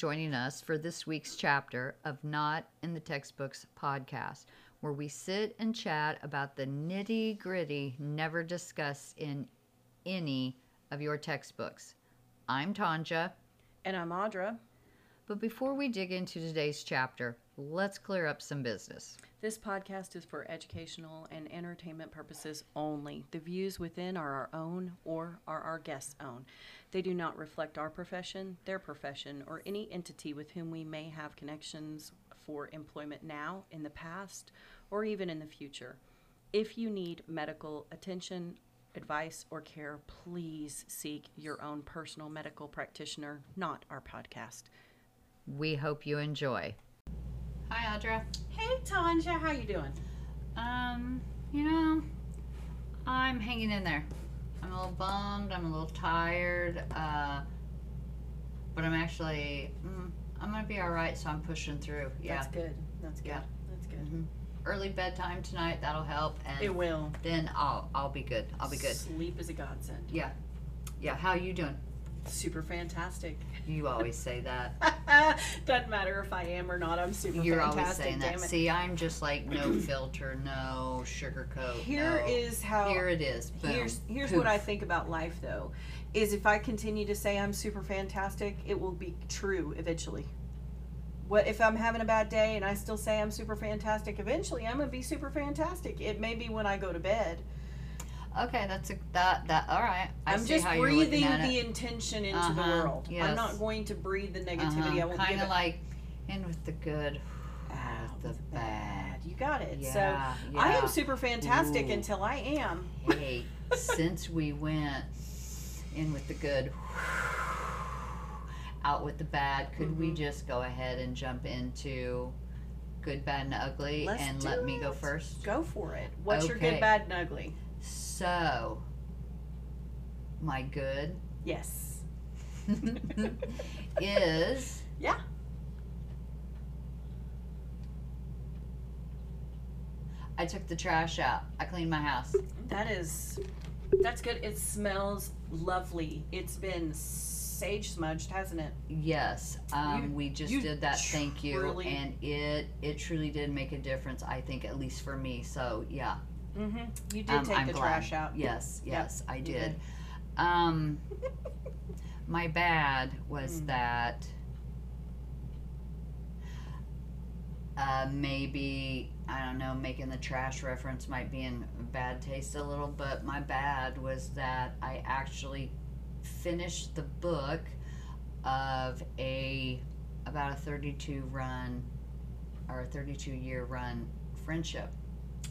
joining us for this week's chapter of Not in the Textbooks podcast, where we sit and chat about the nitty gritty never discussed in any of your textbooks. I'm Tonja, And I'm Audra. but before we dig into today's chapter, let's clear up some business. This podcast is for educational and entertainment purposes only. The views within are our own or are our guests' own. They do not reflect our profession, their profession, or any entity with whom we may have connections for employment now, in the past, or even in the future. If you need medical attention, advice, or care, please seek your own personal medical practitioner, not our podcast. We hope you enjoy. Hi, Audra. Hey Tonja, how you doing? Um, you know, I'm hanging in there. I'm a little bummed. I'm a little tired. Uh, but I'm actually, mm, I'm gonna be all right. So I'm pushing through. Yeah. That's good. That's good. Yeah. That's good. Mhm. Early bedtime tonight. That'll help. And It will. then I'll I'll be good. I'll be good. Sleep is a godsend. Yeah. Yeah. How you doing? Super fantastic. You always say that. Doesn't matter if I am or not. I'm super fantastic. You're fantastic. always saying that. it. See, I'm just like no filter, no sugarcoat. Here no. is how. Here it is. Boom. here's here's what I think about life though, is if I continue to say I'm super fantastic, it will be true eventually. What if I'm having a bad day and I still say I'm super fantastic? Eventually, I'm gonna be super fantastic. It may be when I go to bed. Okay, that's a that that. All right. I I'm see just breathing at the it. intention into the Uh-huh, world. I'm not going to breathe the negativity. I won't kind of like in with the good, out out with the bad. You got it. Yeah, so I am super fantastic Ooh. until I am. Hey, since we went in with the good, out with the bad, could we Mhm. just go ahead and jump into good, bad, and ugly, Let's and let me go first? Go for it. What's your good, bad, and ugly? So, my good Yes. is Yeah. I took the trash out. I cleaned my house. That is. That's good. It smells lovely. It's been sage smudged, hasn't it? Yes, um, You- we just did that. Thank you, and it it truly did make a difference. I think at least for me. So yeah, Mm-hmm. You did um, take I'm the glad. trash out. Yes, Yep, yes, I you did. did. Um, my bad was Mm. that uh, maybe I don't know, making the trash reference might be in bad taste a little, but my bad was that I actually finished the book of a about a 32 run or a 32 year run friendship.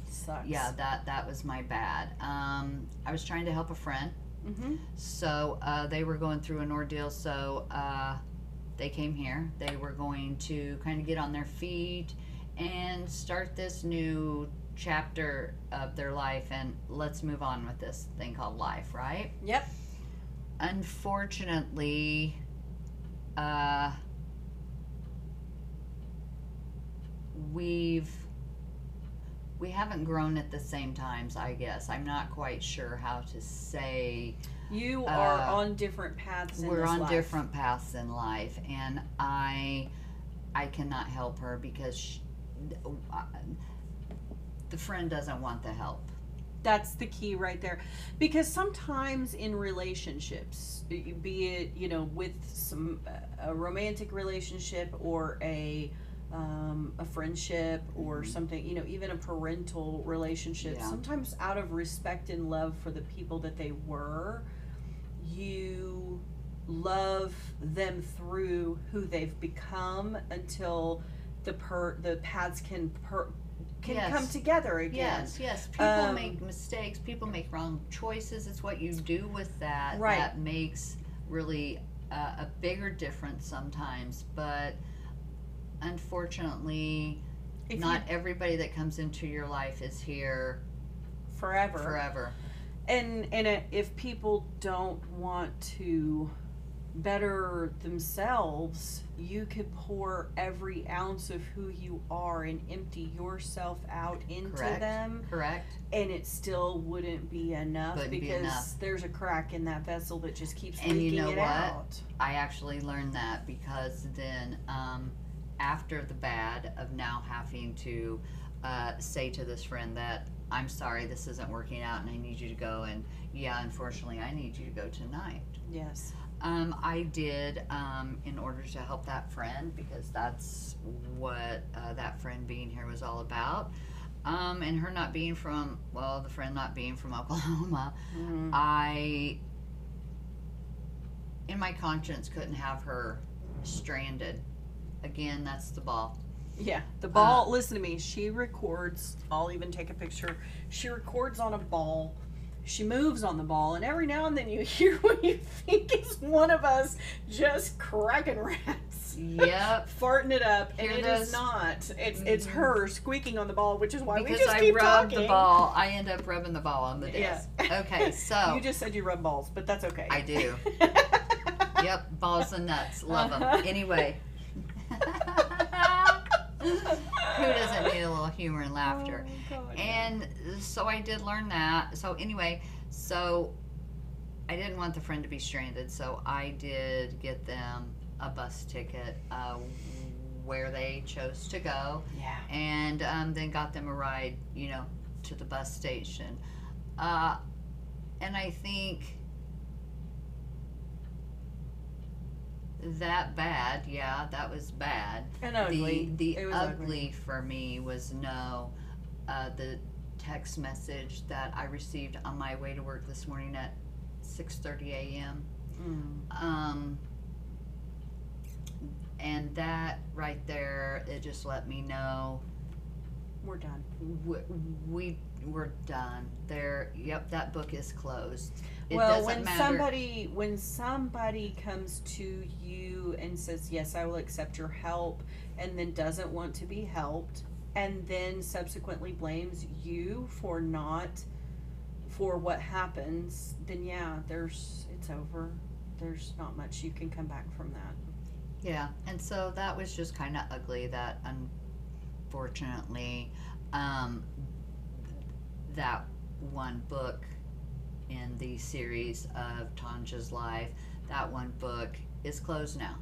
Sucks. Yeah, that that was my bad. Um, I was trying to help a friend, Mm-hmm. so uh, they were going through an ordeal. So uh, they came here. They were going to kind of get on their feet and start this new chapter of their life. And let's move on with this thing called life, right? Yep. Unfortunately, uh, we've we haven't grown at the same times. I guess I'm not quite sure how to say You are Uh, on different paths. In we're on life. different paths in life, and I I cannot help her because she, the friend doesn't want the help. That's the key right there. Because sometimes in relationships, be it, you know, with some a romantic relationship or a um, a friendship or Mhm. something, you know, even a parental relationship, Yeah. sometimes out of respect and love for the people that they were, you love them through who they've become until the per the paths can per can Yes. come together again. Yes, yes. People Um, make mistakes. People make wrong choices. It's what you do with that Right. that makes really uh, a bigger difference sometimes. But unfortunately, If not everybody that comes into your life is here forever. forever. And and it, if people don't want to better themselves, you could pour every ounce of who you are and empty yourself out into Correct. them, Correct. and it still wouldn't be enough Wouldn't be because enough. there's a crack in that vessel that just keeps And you know it what? out. I actually learned that because then, um, after the bad of now having to uh, say to this friend that I'm sorry, this isn't working out, and I need you to go, and yeah, unfortunately, I need you to go tonight. Yes. Um, I did um, in order to help that friend because that's what uh, that friend being here was all about. Um, and her not being from, well, the friend not being from Oklahoma, Mhm. I, in my conscience, couldn't have her stranded. Again, that's the ball. Yeah, the Uh, ball. listen to me. She records. I'll even take a picture. She records on a ball. She moves on the ball, and every now and then you hear what you think is one of us just cracking rats, Yep. farting it up, and Hear it is those? not. It's it's Mhm. her squeaking on the ball, which is why we just I keep rub talking. the ball, I end up rubbing the ball on the Yeah. desk. Okay, so you just said you rub balls, but that's okay. I do. Yep, balls and nuts. Love them. Uh-huh. Anyway. Who doesn't need a little humor and laughter? Oh, And so I did learn that. So anyway, so I didn't want the friend to be stranded, so I did get them a bus ticket uh, where they chose to go, yeah. and um, then got them a ride, you know, to the bus station. Uh, and I think that bad, yeah, that was bad And ugly. the the was ugly, for me was no uh, the text message that I received on my way to work this morning at 6:30 a.m. Mm. Um, and that right there, it just let me know We're done. we, we we're done. There, yep, that book is closed. It well, doesn't when matter. somebody when somebody comes to you and says, "Yes, I will accept your help," and then doesn't want to be helped, and then subsequently blames you for not for what happens, then yeah, there's it's over. There's not much you can come back from that. Yeah, and so that was just kind of ugly that unfortunately um, that one book in the series of Tonja's life, that one book is closed now.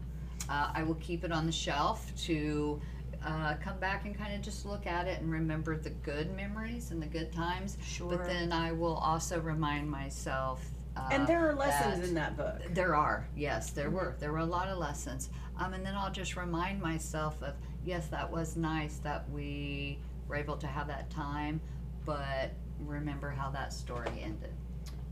Uh, I will keep it on the shelf to uh, come back and kind of just look at it and remember the good memories and the good times. Sure. But then I will also remind myself. Uh, and there are lessons that- in that book. there are, yes, there were. There were a lot of lessons. Um, and then I'll just remind myself of, yes, that was nice that we were able to have that time, but remember how that story ended.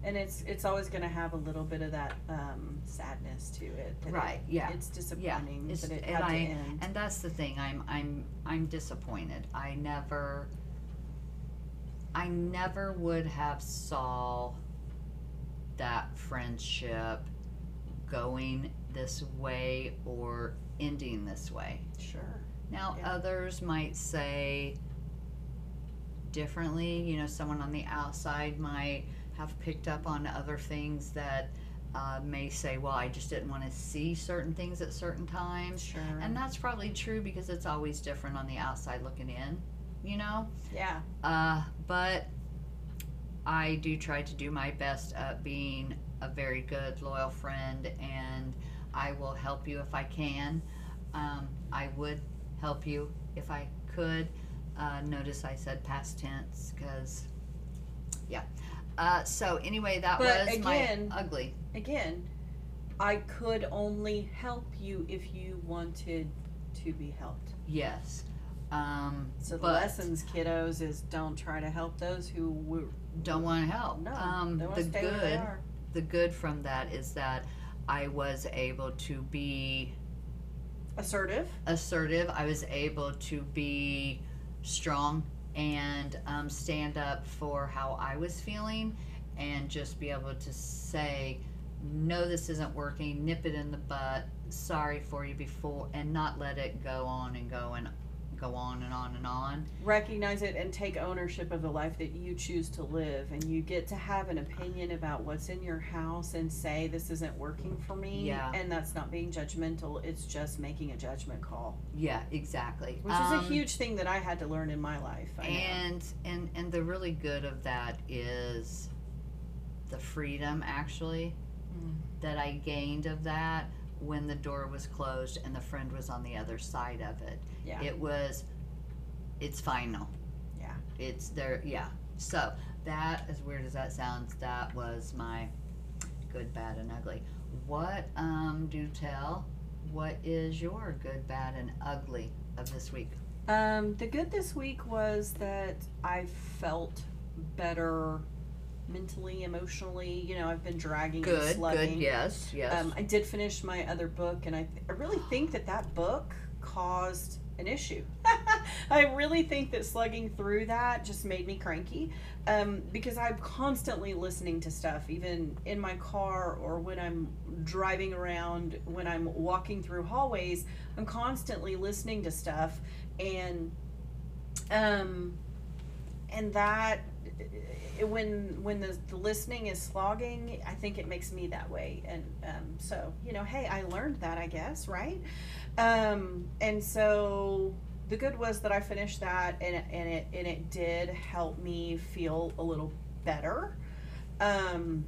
And it's it's always going to have a little bit of that um, sadness to it. that it- Right, yeah. It's disappointing It's- that it and had I- to end. And that's the thing. I'm I'm I'm disappointed. I never I never would have saw that friendship going this way or ending this way. Sure. Now, Yeah. others might say differently. You know, someone on the outside might have picked up on other things that uh, may say, well, I just didn't want to see certain things at certain times. Sure. And that's probably true because it's always different on the outside looking in, you know? yeah. Uh, but I do try to do my best at being a very good, loyal friend, and I will help you if I can. Um, I would help you if I could. Uh, notice I said past tense because, yeah. Uh, so anyway, that But was again- my ugly. Again, I could only help you if you wanted to be helped. Yes. Um, So the lessons, kiddos, is don't try to help those who w- don't want to help. no, um, the to stay where they good. the good from that is that I was able to be Assertive. assertive. I was able to be strong and um, stand up for how I was feeling and just be able to say, no, this isn't working, nip it in the butt, sorry for you before, and not let it go on and go and go on and on and on. recognize it and take ownership of the life that you choose to live and you get to have an opinion about what's in your house and say this isn't working for me Yeah. and that's not being judgmental it's just making a judgment call Yeah, exactly. which is a Um, huge thing that i had to learn in my life I know. and and and the really good of that is the freedom actually Mm. that I gained of that when the door was closed and the friend was on the other side of it. Yeah. It was it's final. Yeah. It's there yeah. So that as weird as that sounds, that was my good, bad and ugly. What um do tell, what is your good, bad and ugly of this week? Um, the good this week was that I felt better mentally, emotionally. You know, I've been dragging and Good, slugging. good, yes, yes. Um, I did finish my other book, and I, I really think that that book caused an issue. I really think that slugging through that just made me cranky um, because I'm constantly listening to stuff, even in my car or when I'm driving around, when I'm walking through hallways. I'm constantly listening to stuff, and um, and that when when the, the listening is slogging i think it makes me that way and um, so you know hey i learned that i guess right um, and so the good was that i finished that and, it- and it and it did help me feel a little better um,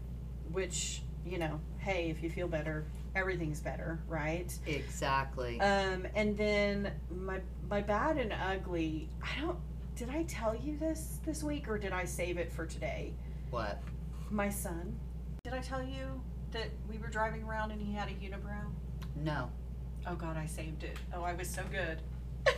which you know hey if you feel better everything's better right exactly. um, and then my my bad and ugly. I don't. Did I tell you this this week or did I save it for today? what? My son. Did I tell you that we were driving around and he had a unibrow? No. Oh God, I saved it. Oh, I was so good.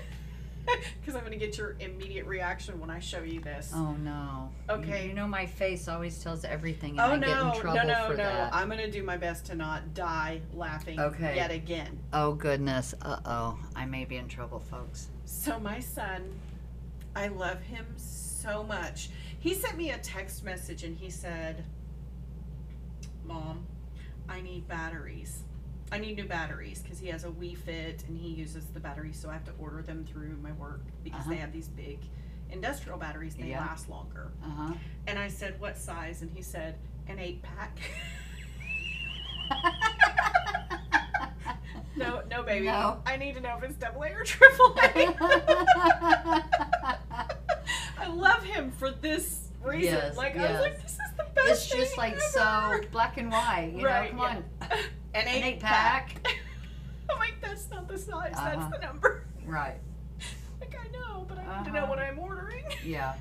Because I'm gonna get your immediate reaction when I show you this. Oh no. Okay. You, you know my face always tells everything and Oh I no, get in trouble no, no, for no! that. I'm gonna do my best to not die laughing Okay. yet again. Oh goodness. Uh oh. I may be in trouble, folks. So my son, I love him so much. He sent me a text message and he said, "Mom, I need batteries. I need new batteries because he has a Wii Fit and he uses the batteries, so I have to order them through my work because they Uh-huh. have these big industrial batteries and they Yeah. last longer." Uh huh. And I said, "What size?" And he said, "An eight pack." no, no, baby. No. I need to know if it's double A or triple A. I love him for this reason. Yes, like I was like, this is the best. it's just like ever. so black and white. You Right, know, come yeah. on. An eight, eight pack. pack. I'm like, that's not the size. Uh-huh. That's the number. Right. Like I know, but I need to know Uh-huh. what I'm ordering. Yeah.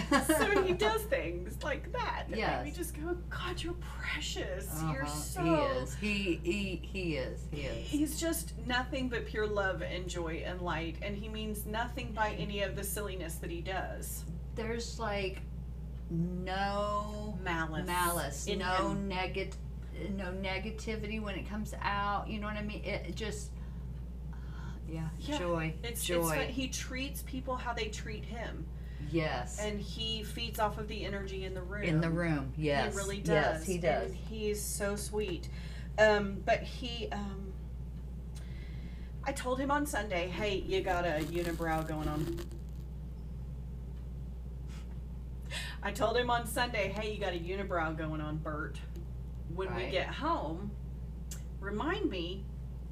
so he does things like that. that Yes. Me just go, God, you're precious. You're Uh-huh. so. He is. He he he is. He is. He's just nothing but pure love and joy and light, and he means nothing by any of the silliness that he does. There's like no Malice. malice, in no negative, no negativity when it comes out. You know what I mean? It just, yeah, Yeah, joy, It's, it's joy. fun. He treats people how they treat him, yes, and he feeds off of the energy in the room. in the room. Yes, He really does. Yes, he does. And he's so sweet. Um, but he, um, I told him on Sunday, hey, you got a unibrow going on. I told him on Sunday, hey, you got a unibrow going on, Bert. When we get home, remind me,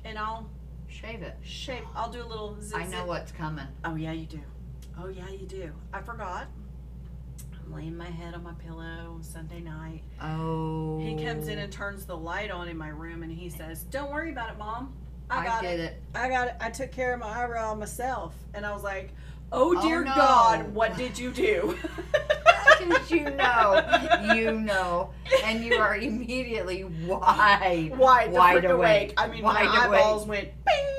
and I'll Shave it. shape. I'll do a little. Zip, I know what's coming. Oh yeah, you do. Oh yeah, you do. I forgot. I'm laying my head on my pillow Sunday night. Oh, He comes in and oh. turns the light on in my room and he says, Don't worry about it, Mom. I I, got did it. it. I got it. I took care of my eyebrow myself. And I was like, Oh Oh, dear no. God, what did you do? You know, you know, and you are immediately wide, Wide, wide frick awake. I mean, wide my awake. eyeballs went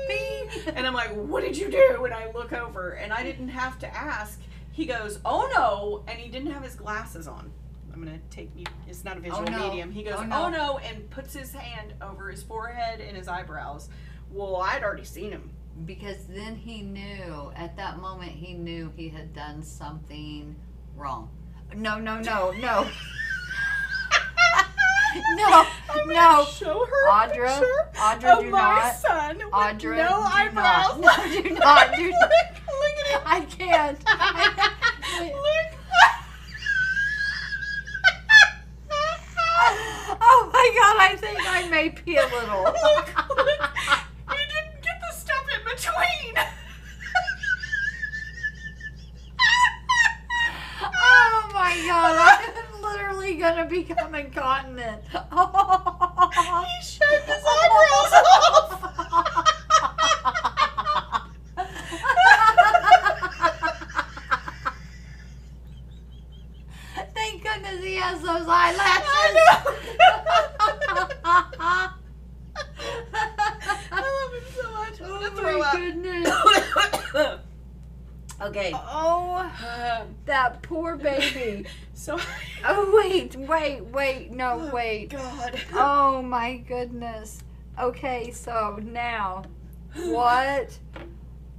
bing. and I'm like, What did you do? And I look over and I didn't have to ask. He goes, Oh no. And he didn't have his glasses on. I'm going to take you, it's not a visual Oh, no. medium. He goes, Oh, oh, no. no. and puts his hand over his forehead and his eyebrows. Well, I'd already seen him. Because then he knew, at that moment, he knew he had done something wrong. No, no, no, no. no. No. show her Audra, Audra, do my not. son with Audra, no do eyebrows. not. No, do not. Do look, not. look at him. I can't. look. oh my god, I think I may pee a little. look, look. You didn't get the stuff in between. oh my god, I'm literally gonna become incontinent. he shaved his eyebrows off. Thank goodness he has those eyelashes. I love him so much. I'm oh gonna throw my up. goodness. Okay. Oh, that poor baby. so. Oh wait, wait, wait, no, Oh, wait. God. Oh my goodness. Okay, so now what?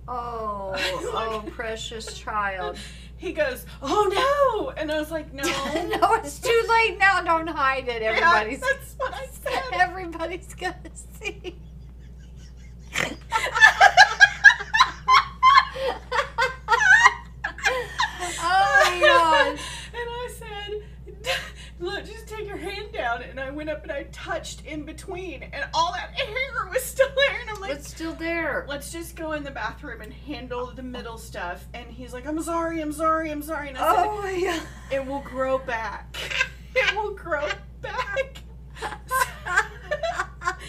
Oh, oh, precious child. He goes, "Oh no!" And I was like, "No, no, it's too late now. Don't hide it. Yeah, that's what I said. everybody's gonna see. oh my god. And I said, "Look, just take your hand down." And I went up and I touched in between, and all that hair was still there. And I'm like, It's still there. let's just go in the bathroom and handle the middle stuff. And he's like, I'm sorry, I'm sorry, I'm sorry. And I Oh my god. it will grow back. it will grow back.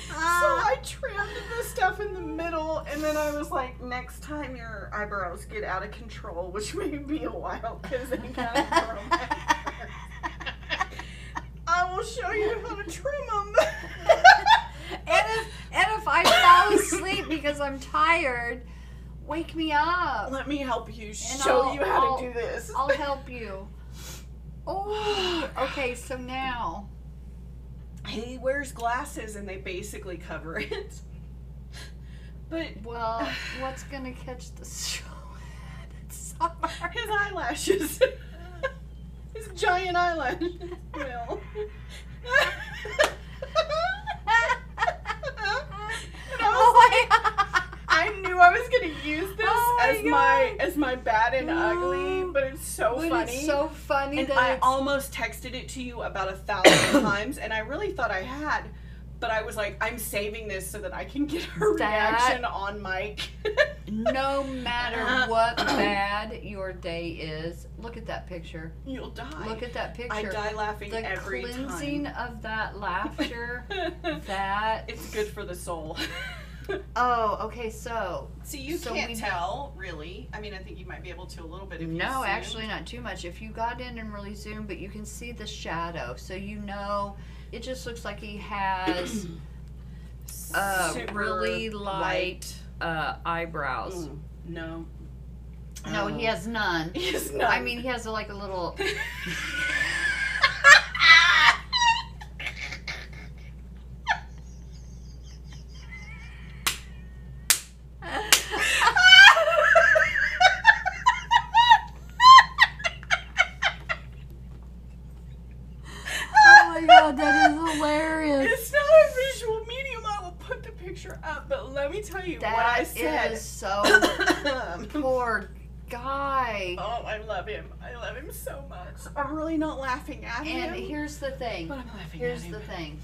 So I trimmed the stuff in the middle, and then I was like, next time your eyebrows get out of control, which may be a while because they kind of grow back. Will show you how to trim them. and if and if I fall asleep because I'm tired, wake me up. Let me help you show I'll- you how I'll- to do this. I'll help you. Oh, okay. So now, he wears glasses and they basically cover it. But well, what's gonna catch the show? His eyelashes. His giant eyelashes will. And I was Oh my I knew I was gonna use this Oh my as my as my bad and ugly, but it's so But funny. It's so funny and that I it's, almost texted it to you about a thousand times, and I really thought I had, but I was like, I'm saving this so that I can get her That- reaction on mic. no matter what bad your day is. Look at that picture. You'll die. Look at that picture. I die laughing the every cleansing of that laughter. that it's good for the soul. Oh, okay. So See, you So can't tell, really. I mean, I think you might be able to a little bit if you no, actually not too much. If you got in and really zoomed, but you can see the shadow, so you know it just looks like he has uh, Super really light uh, eyebrows. Mm, no. No, he has none. He has none. I mean, he has like a little. oh my god, that is hilarious. It's not a visual medium. I will put the picture up, but let me tell you what I That said. is so poor guy. oh, I love him. I love him so much. I'm really not laughing at And him. And here's the thing. but I'm laughing Here's at the thing.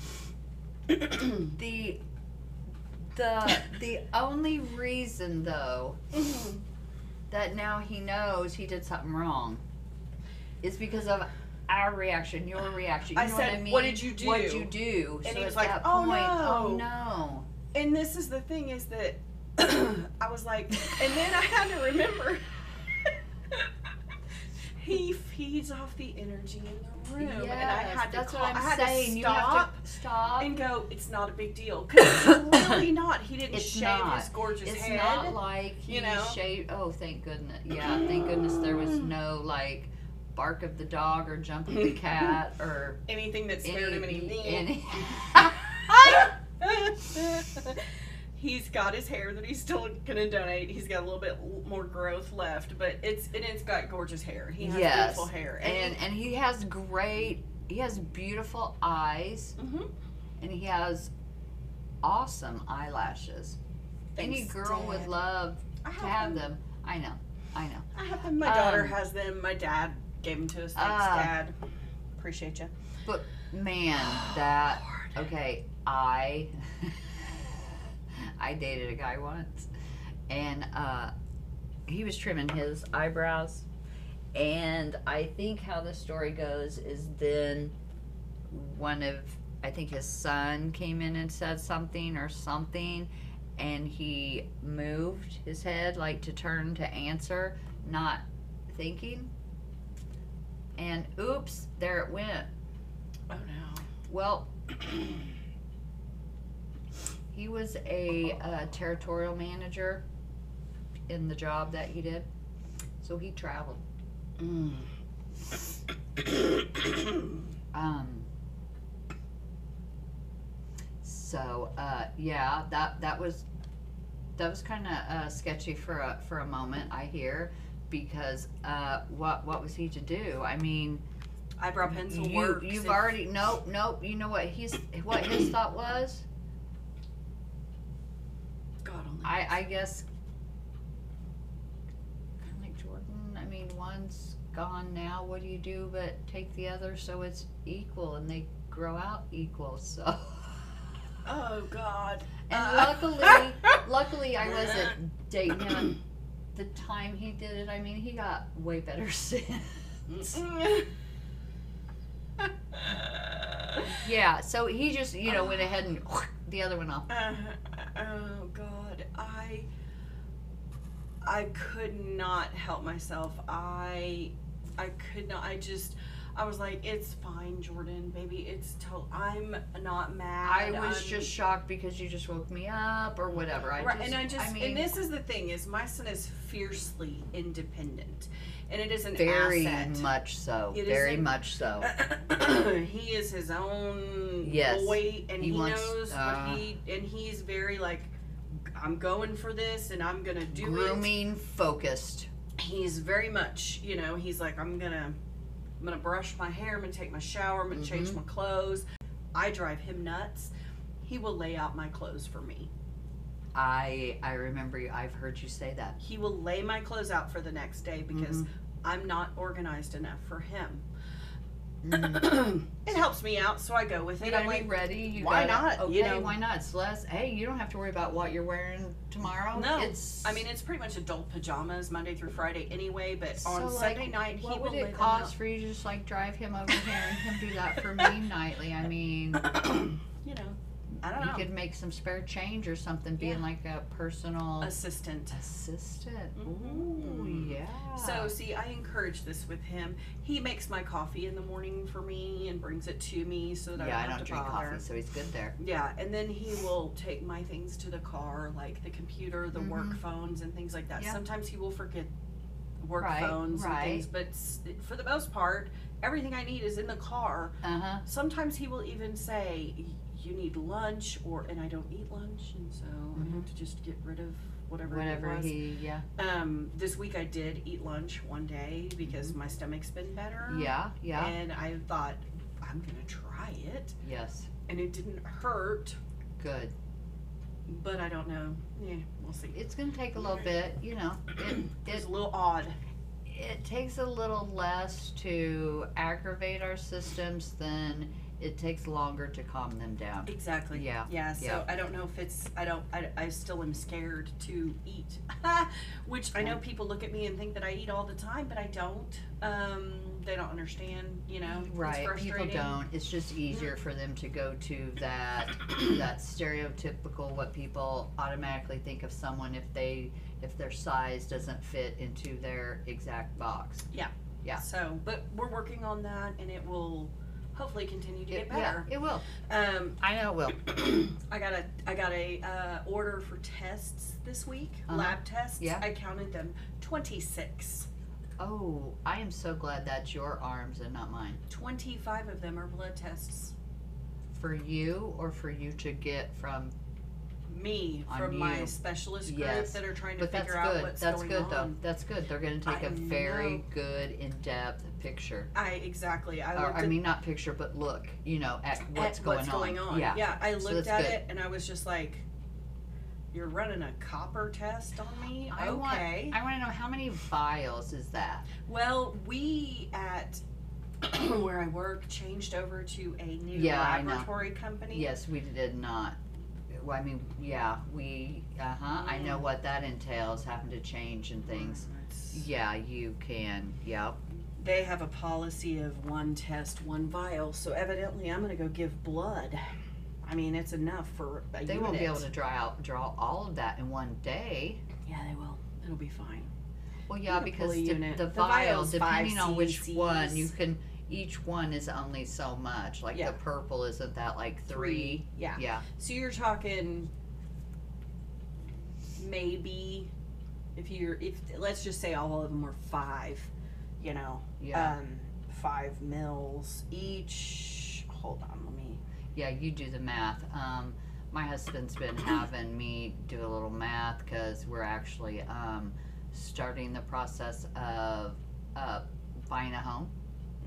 The the the only reason though Mhm. that now he knows he did something wrong is because of our reaction, your reaction. You I know said, what I mean? "What did you do?" What did you do? And so he was like, "Oh, point, oh no." no. And this is the thing is that I was like, and then I had to remember. he feeds off the energy in the room, and I had to call, I had saying. to stop to stop. and go. It's not a big deal because it's really not. He didn't It's shave not. his gorgeous it's head. not like he you know? shaved. Oh, thank goodness. Yeah, thank goodness there was mm. no like bark of the dog or jump of the cat or anything that scared him any. anything. any he's got his hair that he's still gonna donate. He's got a little bit more growth left, but it's and it's got gorgeous hair. He has yes, beautiful hair, and and he has great. He has beautiful eyes, hmm and he has awesome eyelashes. Any Thanks, girl would love I to have them. them. I know, I know. I have them. My daughter Um, has them. My dad gave them to us. Thanks, Ah. Dad. Appreciate you. But man, that okay. I I dated a guy once, and uh, he was trimming his eyebrows, and I think how the story goes is then one of I think his son came in and said something or something, and he moved his head like to turn to answer, not thinking. And oops, there it went. Oh no. Well, he was a uh, territorial manager in the job that he did, so he traveled. Mm. Um, so uh, yeah, that that was that was kind of uh, sketchy for a for a moment. I hear because uh, what what was he to do? I mean, Eyebrow pencil you works. you've if- already nope nope. You know what he's what his thought was? God only. I, I guess kind of like Jordan. I mean, one's gone now. What do you do but take the other so it's equal and they grow out equal? So, Oh God. and Uh, luckily, luckily I wasn't dating him the time he did it. I mean, he got way better since. yeah. So he just you know went ahead and the other one off. Oh God, I I could not help myself. I I could not. I just I was like, it's fine, Jordan, baby. It's to- I'm not mad. I was I'm- just shocked because you just woke me up or whatever. I right, just, and I just I mean, and this is the thing is my son is fiercely independent, and it is an very asset. much so. It very isn't- much so. he is his own Yes. boy, and He he, wants- knows uh, what he and he's very like, I'm going for this, and I'm gonna do it. Grooming focused. He's very much, you know, he's like, I'm gonna, I'm gonna brush my hair, I'm gonna take my shower, I'm gonna change Mhm. my clothes. I drive him nuts. He will lay out my clothes for me. I I remember you. I've heard you say that. He will lay my clothes out for the next day because Mhm. I'm not organized enough for him. Mhm. it helps me out, so I go with You it. gotta I'm be like, ready. You why not, Okay, you know? why not? It's less. Hey, you don't have to worry about what you're wearing tomorrow. No, it's. I mean, it's pretty much adult pajamas Monday through Friday anyway, but so on like, Sunday night, what he would will it cost for you to just like drive him over here and him do that for me nightly? I mean, you know, I don't you know. could make some spare change or something, being Yeah. like a personal Assistant. assistant. Mhm. Ooh, yeah. So, see, I encourage this with him. He makes my coffee in the morning for me and brings it to me so that yeah, I don't, have to drink bother. coffee, so he's good there. Yeah, and then he will take my things to the car, like the computer, the work Mhm. phones, and things like that. Yeah. Sometimes he will forget work Right, phones right. and things, but s- for the most part, everything I need is in the car. Uh huh. Sometimes he will even say, "Y- "You need lunch," or and I don't eat lunch, and so I have to just get rid of whatever. it Whatever was. he, yeah, Um, this week I did eat lunch one day because my stomach's been better. Mm-hmm. yeah, yeah, And I thought I'm gonna try it, yes, and it didn't hurt, good. but I don't know. Yeah, we'll see. It's gonna take a little bit, you know. It It's it a little odd. it takes a little less to aggravate our systems than it takes longer to calm them down. Exactly. Yeah, Yeah. So yeah. I don't know if it's. I don't. I, I still am scared to eat, which I know people look at me and think that I eat all the time, but I don't. Um, they don't understand. You know. It's Right, people frustrating. don't. It's just easier for them to go to that that stereotypical what people automatically think of someone if they if their size doesn't fit into their exact box. Yeah. Yeah. So, but we're working on that, and it will hopefully continue to It, get yeah, better. it will. Um, I know it will. I got a I got a uh, order for tests this week, Uh-huh. lab tests. Yeah. I counted them, twenty six. Oh, I am so glad that's your arms and not mine. Twenty five of them are blood tests. For you or for you to get from me On from my you. specialist group Yes. that are trying to But that's figure out good. what's That's going good on. though. That's good. They're gonna take I a very know. good in-depth picture. I exactly. I Or, looked I at mean, not picture, but look. You know, at what's, at going, what's on. going on. Yeah. I So looked that's at good. it and I was just like, "You're running a copper test on me." I want. okay. I want to know how many vials is that? well, we at where I work changed over to a new Yeah, I know. laboratory company. Yes, we did not. Well, I mean, yeah, we. Uh huh. I know Mm. what that entails, having to change and things. It's- Yeah, you can. Yep. They have a policy of one test, one vial. So evidently, I'm going to go give blood. I mean, it's enough for a They won't be able to draw out draw all of that in one day. Yeah, they will. It'll be fine. Well, yeah, because a the, unit. the The vial, vial's depending on which one, you cc's. can. Each one is only so much. Like Yeah. the purple, isn't that like three? Yeah. Yeah. So you're talking maybe if you're if let's just say all of them were five, you know, Yeah. um, five mils each. Hold on, let me. Yeah, you do the math. Um, my husband's been having me do a little math because we're actually um, starting the process of uh, buying a home.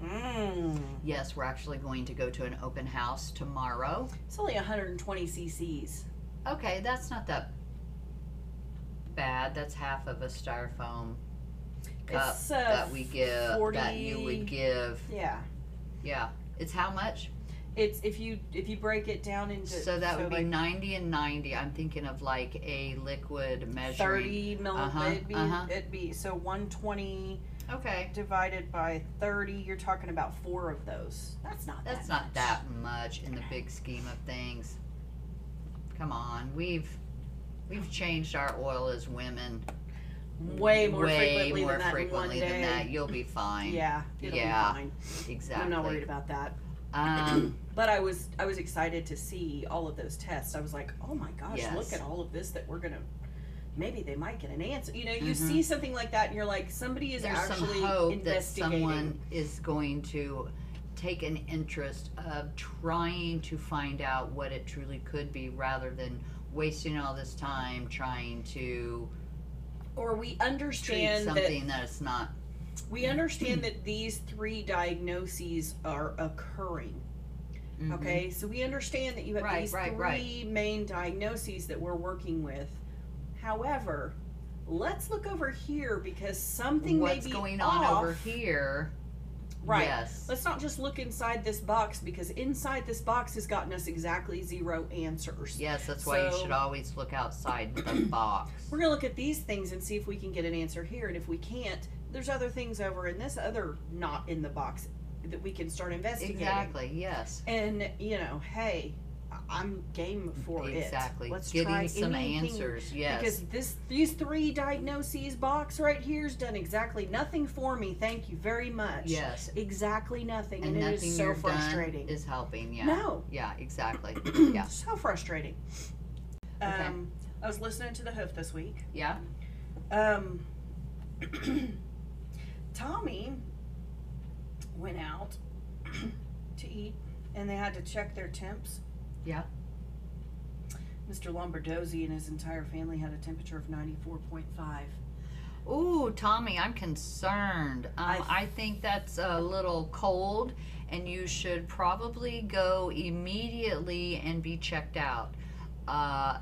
Mm. Yes, we're actually going to go to an open house tomorrow. It's only 120 cc's. Okay, that's not that bad. That's half of a styrofoam cup uh, that we give that you would give. Yeah. Yeah, it's how much? It's if you if you break it down into So that would be like ninety and ninety. I'm thinking of like a liquid measure. 30 mil. Uh-huh, It'd be uh-huh. it'd be so 120 Okay, divided by 30. You're talking about four of those. That's not. that's that not much. that much in the big scheme of things. Come on, we've we've changed our oil as women way more way frequently more than that in one than day. that. You'll be fine. Yeah, it'll Yeah, be fine. exactly. I'm not worried about that. Um, But I was I was excited to see all of those tests. I was like, oh my gosh, Yes. look at all of this that we're gonna. Maybe they might get an answer. You know, you Mhm. see something like that, and you're like, somebody is there's some actually hope that someone is going to take an interest of trying to find out what it truly could be rather than wasting all this time trying to or we understand that something that it's not we understand that these three diagnoses are occurring. Mhm. Okay, so we understand that you have Right, these right, three right. main diagnoses that we're working with. However, let's look over here because something what's may be going off. on over here Right. yes Let's not just look inside this box because inside this box has gotten us exactly zero answers. yes that's why you should always look outside the box We're gonna look at these things and see if we can get an answer here, and if we can't, there's other things over in this other not in the box that we can start investigating. exactly yes And you know, hey, I'm game for it. exactly Let's getting try some anything answers yes Because this these three diagnoses box right here's done exactly nothing for me. Thank you very much. yes Exactly nothing, and and, nothing is so you're frustrating. done is helping yeah No. yeah exactly yeah so frustrating. Okay. Um, I was listening to the Hoof this week. yeah Um, Tommy went out to eat, and they had to check their temps. Yeah. Mr. Lombardozzi and his entire family had a temperature of ninety-four point five. Ooh, Tommy, I'm concerned. Um, I- I think that's a little cold, and you should probably go immediately and be checked out. Uh,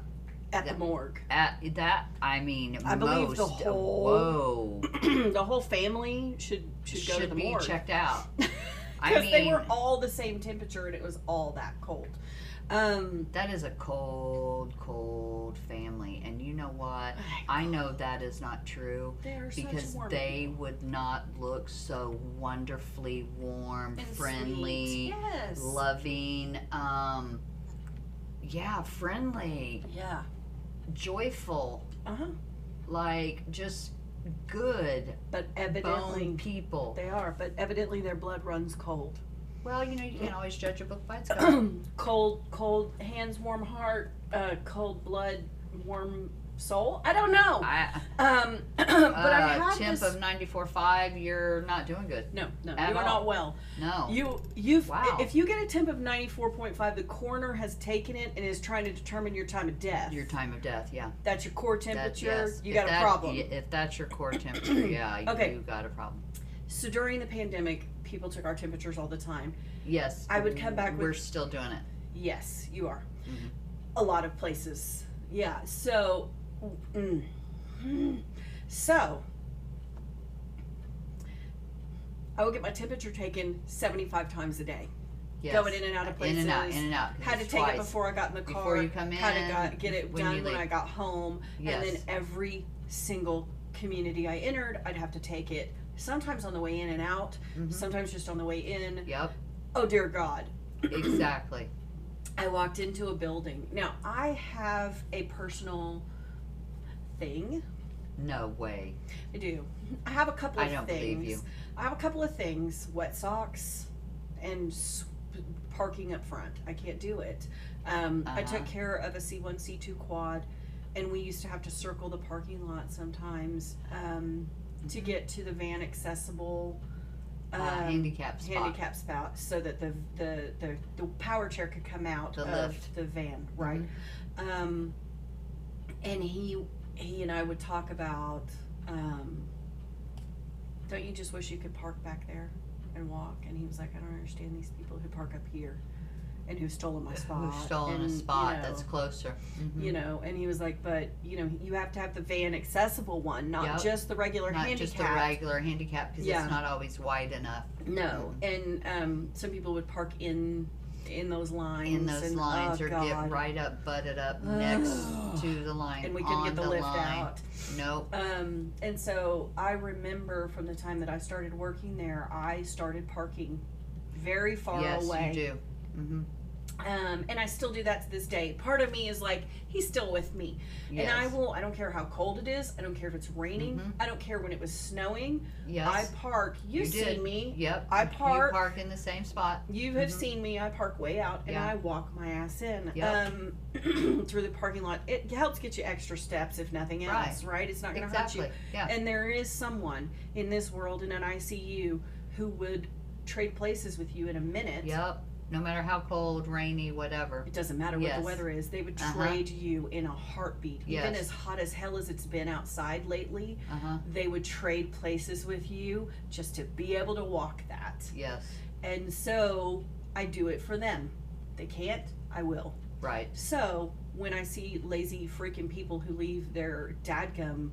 At the morgue. at that, I mean, I believe the whole- whoa, the whole family should should go to the be morgue checked out. I because they were all the same temperature and it was all that cold. Um, That is a cold, cold family, and you know what? I know that is not true they are because they people. would not look so wonderfully warm, And friendly. Yes. loving, um, yeah, friendly, Yeah. joyful, Uh huh. like just good But evidently people. they are. But evidently their blood runs cold. Well, you know, you can't always judge a book by its cover. cold, cold hands, warm heart, uh, cold blood, warm soul. I don't know. I, Um, but I uh, have temp this. of 94.5, you're not doing good. no, no, you are all. not well. No. You, you've. Wow. If you get a temp of ninety four point five, the coroner has taken it and is trying to determine your time of death. your time of death, yeah. That's your core That, temperature. yes. You If got a that- problem. y- If that's your core temperature, yeah, Okay. you got a problem. So during the pandemic, people took our temperatures all the time. Yes. I would come back We're still doing it. Yes, you are. Mhm. A lot of places. Yeah. So, mm, mm. so I would get my temperature taken 75 times a day. Yes. Going in and out of places. In and out, in and out. Had to take twice. it before I got in the car. Before you come in. Had to got, get it when done when. I got home. Yes. And then every single community I entered, I'd have to take it. Sometimes on the way in and out. Mhm. Sometimes just on the way in. Yep, Oh dear God. exactly. I walked into a building. Now, I have a personal thing. No way. I do. I have a couple I of don't things. believe you. I have a couple of things wet socks and s- parking up front. I can't do it. Um, I took Uh-huh. care of a C1, C2 quad, and we used to have to circle the parking lot sometimes um, to get to the van accessible. Uh, um, handicap spot. handicap spout so that the, the the the power chair could come out The of lift. the van right um and he he and i would talk about um don't you just wish you could park back there and walk and he was like i don't understand these people who park up here and who've stolen my spot Who's stolen and, a you spot know, that's closer. Mhm. you know and he was like but you know you have to have the van accessible one not Yep. just the regular handicap. Not handicap just a regular handicap because Yeah. it's not always wide enough No, and um, some people would park in in those lines. in those and, lines oh, or God. get right up, butted up next to the line. and we couldn't get the, lift line. out. Nope. Um, and so I remember from the time that I started working there, I started parking very far yes, away. you do. hmm Um, and I still do that to this day. Part of me is like, he's still with me. Yes. And I will, I don't care how cold it is. I don't care if it's raining. Mhm. I don't care when it was snowing. Yes. I park. You've You seen did. me. Yep. I park. You park- in the same spot. You have Mhm. seen me. I park way out and Yeah. I walk my ass in Yep. um, through the parking lot. It helps get you extra steps, if nothing else, right? It's not going to Exactly. hurt you. Yeah. And there is someone in this world in an ICU who would trade places with you in a minute. Yep. No matter how cold, rainy, whatever. It doesn't matter what Yes. the weather is. They would Uh-huh. trade you in a heartbeat. Even as hot as hell as it's been outside lately, Uh huh. they would trade places with you just to be able to walk that. Yes. And so I do it for them. They can't, I will. Right. So when I see lazy freaking people who leave their dadgum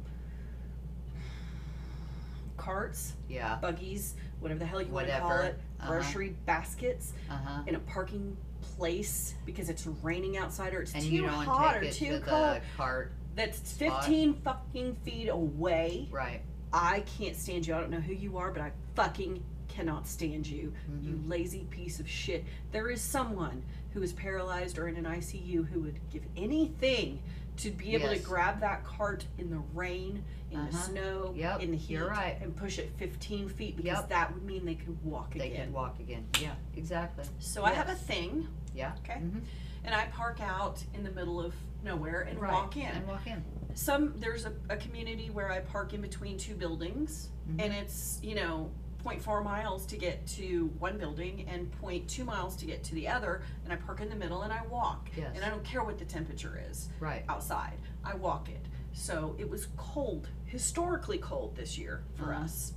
carts, Yeah. buggies, whatever the hell you want to call it, Uh-huh. Grocery baskets Uh huh. in a parking place because it's raining outside or it's And too you hot or too to cold. cart. That's spot. 15 fucking feet away. Right. I can't stand you. I don't know who you are, but I fucking cannot stand you. You Mhm. lazy piece of shit. There is someone who is paralyzed or in an ICU who would give anything to be able to Yes. grab that cart in the rain, in the Uh-huh. snow, Yep, in the heat, you're right. and push it 15 feet because Yep. that would mean they could walk They again. can walk again. Yeah. Exactly. So I have a Yes. thing, Yeah. Okay. Mhm. and I park out in the middle of nowhere and Right. walk in. And walk in. some there's a, a community where I park in between two buildings Mhm. and it's you know 0.4 miles to get to one building and 0.2 miles to get to the other and I park in the middle and I walk Yes. and I don't care what the temperature is Right. outside I walk it so it was cold historically cold this year for Uh-huh. us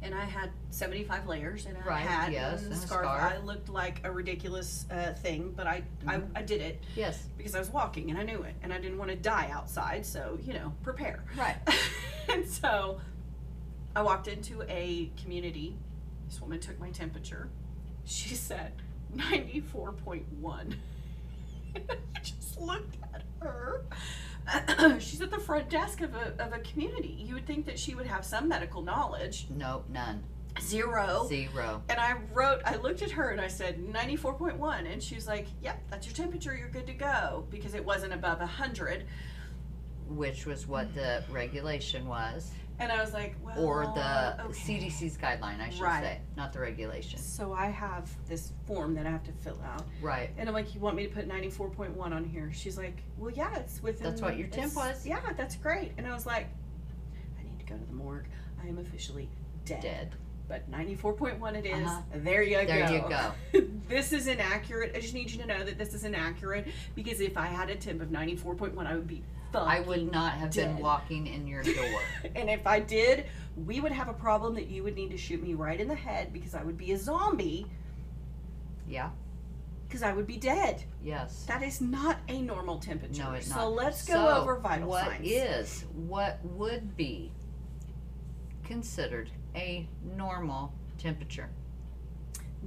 and I had 75 layers and I Right, had yes, and a scarf. scarf. I looked like a ridiculous uh, thing but I, I Mhm. I did it Yes. because I was walking and I knew it and I didn't want to die outside, so you know, prepare. Right. and so I walked into a community. This woman took my temperature. She said 94.1. I just looked at her. She's at the front desk of a, of a community. You would think that she would have some medical knowledge. Nope. None. Zero. Zero. And I wrote, I looked at her and I said 94.1. And she was like, yep, that's your temperature. You're good to go. Because it wasn't above 100. Which was what the regulation was. And I was like, well, or the okay. CDC's guideline, I should Right. say, not the regulation. So I have this form that I have to fill out, Right. and I'm like, you want me to put 94.1 on here? She's like, well, yeah, it's within. That's what your temp was. Yeah, that's great. And I was like, I need to go to the morgue. I am officially dead. Dead. But 94.1 it is. Uh-huh. There you There go. There you go. this is inaccurate. I just need you to know that this is inaccurate because if I had a temp of 94.1, I would be I would not have been walking in your door. and if I did, we would have a problem that you would need to shoot me right in the head because I would be a zombie yeah. because I would be dead. Yes. That is not a normal temperature. No, it's not. so let's go So, over vital What signs. is, what would be considered a normal temperature?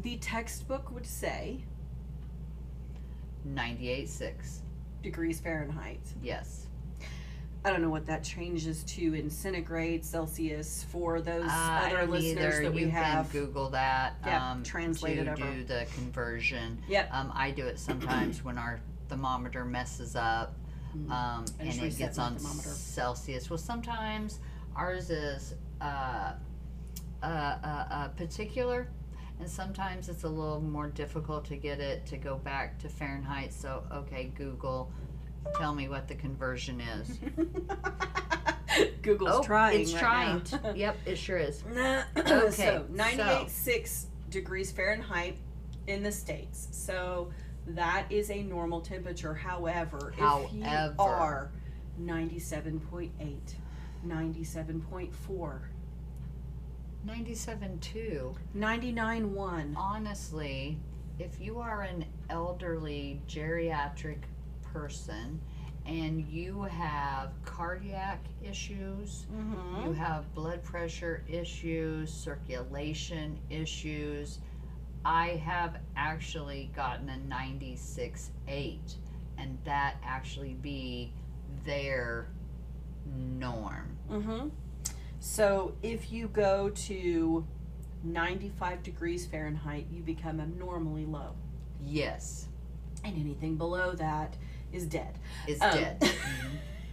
The textbook would say 98.6. degrees Fahrenheit. Yes. I don't know what that changes to in centigrade, Celsius for those Uh, other listeners either. that we have. can Google that. Yeah, um, translate to it over. do the conversion. Yep. Um, I do it sometimes when our thermometer messes up, Mm. um, and it gets on thermometer. Celsius. Well, sometimes ours is uh, uh, uh, uh, particular, and sometimes it's a little more difficult to get it to go back to Fahrenheit. So, okay, Google, tell me what the conversion is. Google's oh, trying. It's right trying. now. to- yep, it sure is. okay, so- so 98.6 degrees Fahrenheit in the States. So that is a normal temperature. However, if you are 97.8, 97.4, 97.2. 99.1, Honestly, if you are an elderly geriatric person and you have cardiac issues, mm-hmm. you have blood pressure issues, circulation issues, I have actually gotten a 96.8 and that actually be their norm. Mm-hmm. So if you go to 95 degrees Fahrenheit, you become abnormally low. Yes, And anything below that is dead. Is Um, dead.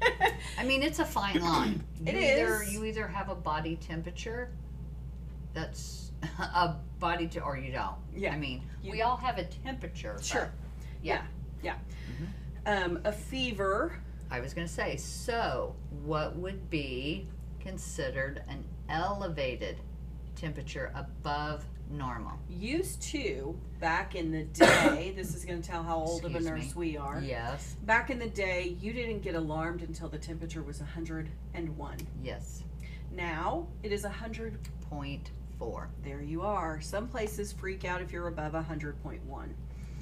I mean, it's a fine line. It you either is. you either have a body temperature that's a body to or you don't. Yeah. I mean, You- we all have a temperature. Sure. Yeah. Um, a fever, I was going to say, so what would be considered an elevated temperature above normal? used to, back in the day, this is going to tell how old of a nurse me. we are. Yes. Back in the day, you didn't get alarmed until the temperature was 101. Yes. Now, it is 100.4. Point. There you are. Some places freak out if you're above 100.1.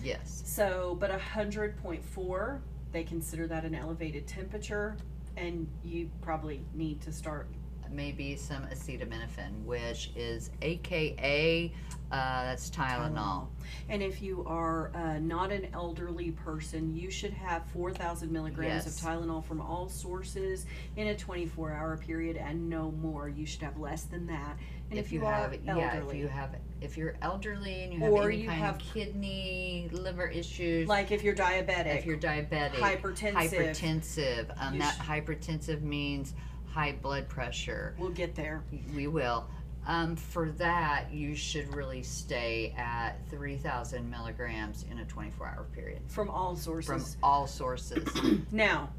Yes. So, but 100.4, they consider that an elevated temperature, and you probably need to start. Maybe some acetaminophen, which is AKA, uh, that's Tylenol. And if you are uh, not an elderly person, you should have 4,000 milligrams Yes. of Tylenol from all sources in a 24 hour period and no more. You should have less than that. And if, if you are have, elderly, yeah, if you have, if you're elderly and you have Or any you kind have- of kidney, liver issues, like if you're diabetic, if you're diabetic, hypertensive, hypertensive, um, that hypertensive means high blood pressure. we'll get there. We will. Um, for that, you should really stay at 3,000 milligrams in a 24 hour period From all sources. from all sources. Now,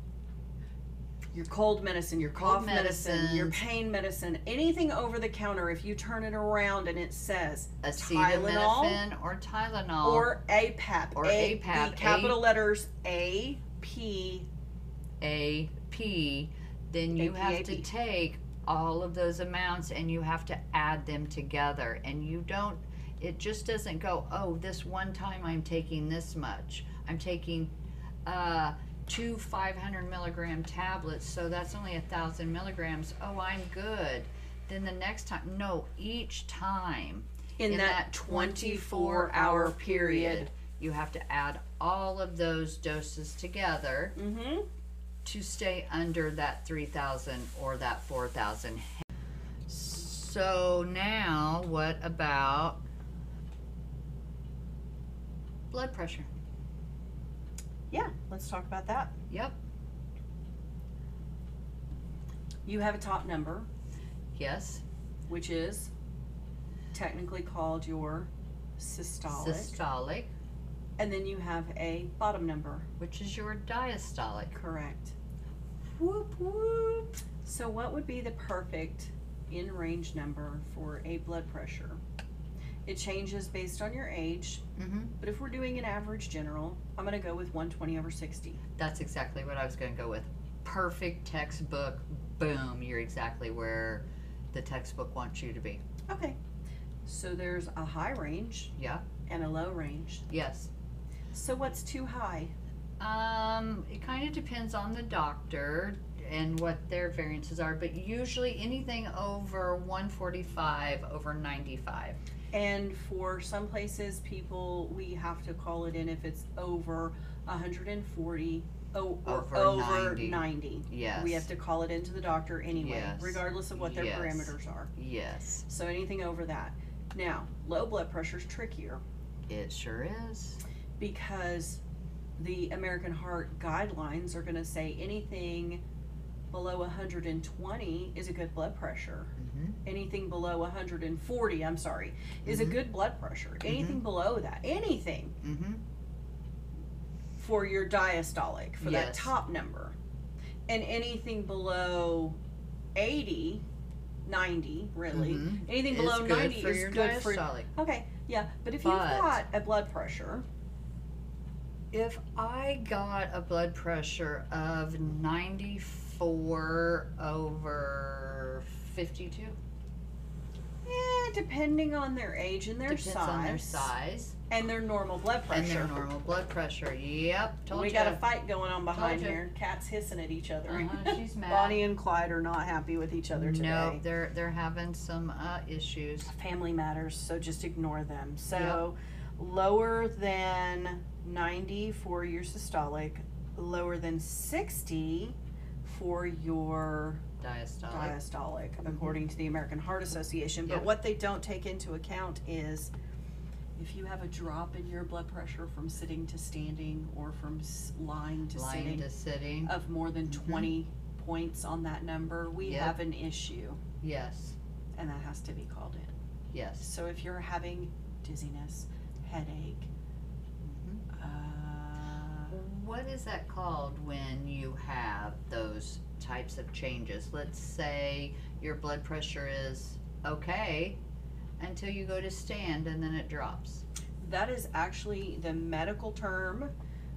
your cold medicine, your cough Cold medicine, your pain medicine, anything over the counter, if you turn it around and it says Acetaminophen or Tylenol. or APAP, Or A, APAP, capital letters A, P, AP, then you have to take all of those amounts and you have to add them together. And you don't, it just doesn't go, oh, this one time I'm taking this much. I'm taking uh, two 500 milligram tablets, so that's only a thousand milligrams. Oh, I'm good. Then the next time, no, each time in, that 24 hour period. you have to add all of those doses together Mm-hmm. To stay under that 3000 or that 4000 so now what about blood pressure Yeah, let's talk about that. yep You have a top number. Yes. which is technically called your systolic. Systolic, and then you have a bottom number. which is your diastolic. Correct. Whoop whoop. So, what would be the perfect in range number for a blood pressure? It changes based on your age, Mm-hmm. but if we're doing an average general, I'm going to go with 120 over 60. That's exactly what I was going to go with. Perfect textbook. Boom. You're exactly where the textbook wants you to be. Okay. So, there's a high range Yeah. and a low range. Yes. So, what's too high? Um, it kind of depends on the doctor and what their variances are, but usually anything over 145 over 95. And for some places, people, we have to call it in if it's over 140 oh, or Over over 90. 90. Yes. We have to call it into the doctor anyway, Yes. regardless of what their Yes. parameters are. Yes, So anything over that. Now, low blood pressure is trickier it sure is. because the American Heart guidelines are going to say anything below 120 is a good blood pressure. Mm-hmm. Anything below 140, I'm sorry, is a Mhm. good blood pressure. Anything below that, anything Mm-hmm. for your diastolic, for that top number. And anything below 80, 90, really. Mhm. Anything below good 90 for is your good for. diastolic. Okay, yeah, but if But- you've got a blood pressure, If I got a blood pressure of 94 over 52, eh, depending on their age and their depends size, on their size and their normal blood pressure. and their normal blood pressure. Yep, told we you. got a fight going on behind Told here. Cats hissing at each other. Uh-huh, she's mad. Bonnie and Clyde are not happy with each other today. No, they're they're having some uh, issues. family matters, so just ignore them. So lower than 90 for your systolic, lower than 60 for your Diastolic. diastolic, according to the American Heart Association. But Yep. what they don't take into account is if you have a drop in your blood pressure from sitting to standing or from s- lying to Lying sitting to sitting. of more than Mhm. 20 points on that number, we Yep. have an issue, Yes. and that has to be called in. Yes. So if you're having dizziness, headache, What is that called when you have those types of changes? Let's say your blood pressure is okay until you go to stand and then it drops. that is actually the medical term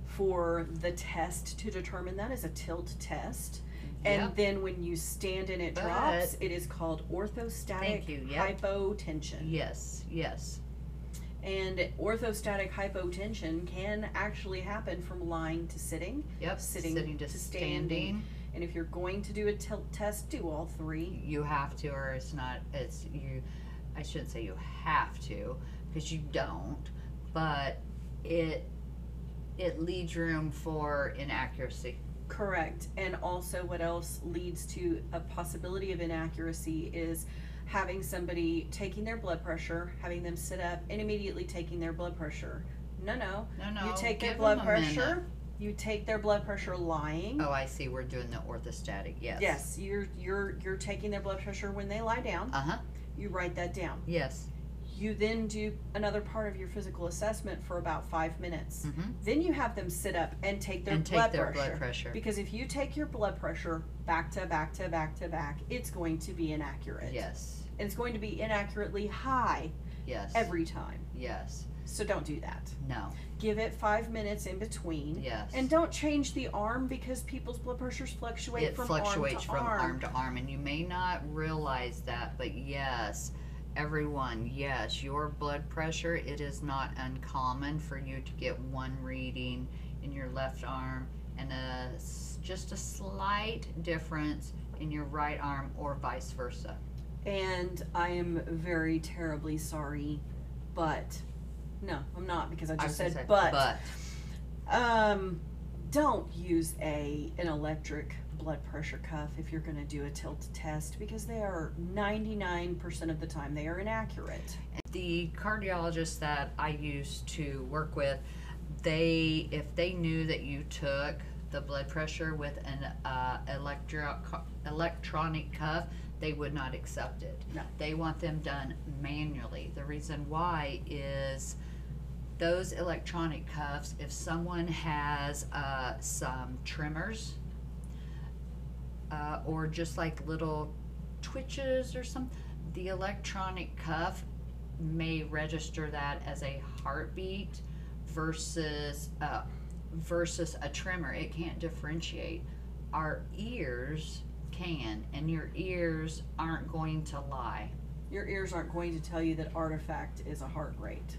for the test to determine that is a tilt test. And Yep. then when you stand and it But- drops, it is called orthostatic you, yep. hypotension. Yes, yes. And orthostatic hypotension can actually happen from lying to sitting. Yep. Sitting to, to standing. standing. And if you're going to do a tilt test, do all three. You have to, or it's not. It's you. I shouldn't say you have to, because you don't. But it it leaves room for inaccuracy. Correct. And also, what else leads to a possibility of inaccuracy is having somebody taking their blood pressure, having them sit up, and immediately taking their blood pressure. No, no. No, no. you take their blood a minute. pressure. You take their blood pressure lying. Oh, I see. We're doing the orthostatic. Yes. Yes, you're you're you're taking their blood pressure when they lie down. Uh huh. You write that down. Yes. You then do another part of your physical assessment for about five minutes. Mm-hmm. Then you have them sit up and take their and take blood their pressure. blood pressure. Because if you take your blood pressure back to back to back to back, it's going to be inaccurate. Yes. And it's going to be inaccurately high Yes. every time. Yes. So don't do that. No. Give it five minutes in between. Yes. And don't change the arm because people's blood pressures fluctuate it from fluctuates arm to from arm. arm to arm, and you may not realize that, but yes, everyone, yes, your blood pressure. It is not uncommon for you to get one reading in your left arm and a just a slight difference in your right arm, or vice versa. And I am very terribly sorry, but no, I'm not because I I just gonna said but. but Um, don't use a an electric blood pressure cuff if you're going to do a tilt test because they are 99% of the time they are inaccurate. the cardiologists that I used to work with, they if they knew that you took the blood pressure with an uh, electro electronic cuff, they would not accept it. No. They want them done manually. The reason why is those electronic cuffs, if someone has uh, some tremors uh, or just like little twitches or something, the electronic cuff may register that as a heartbeat versus uh, versus a tremor. It can't differentiate. Our ears can, and your ears aren't going to lie. Your ears aren't going to tell you that artifact is a heart rate.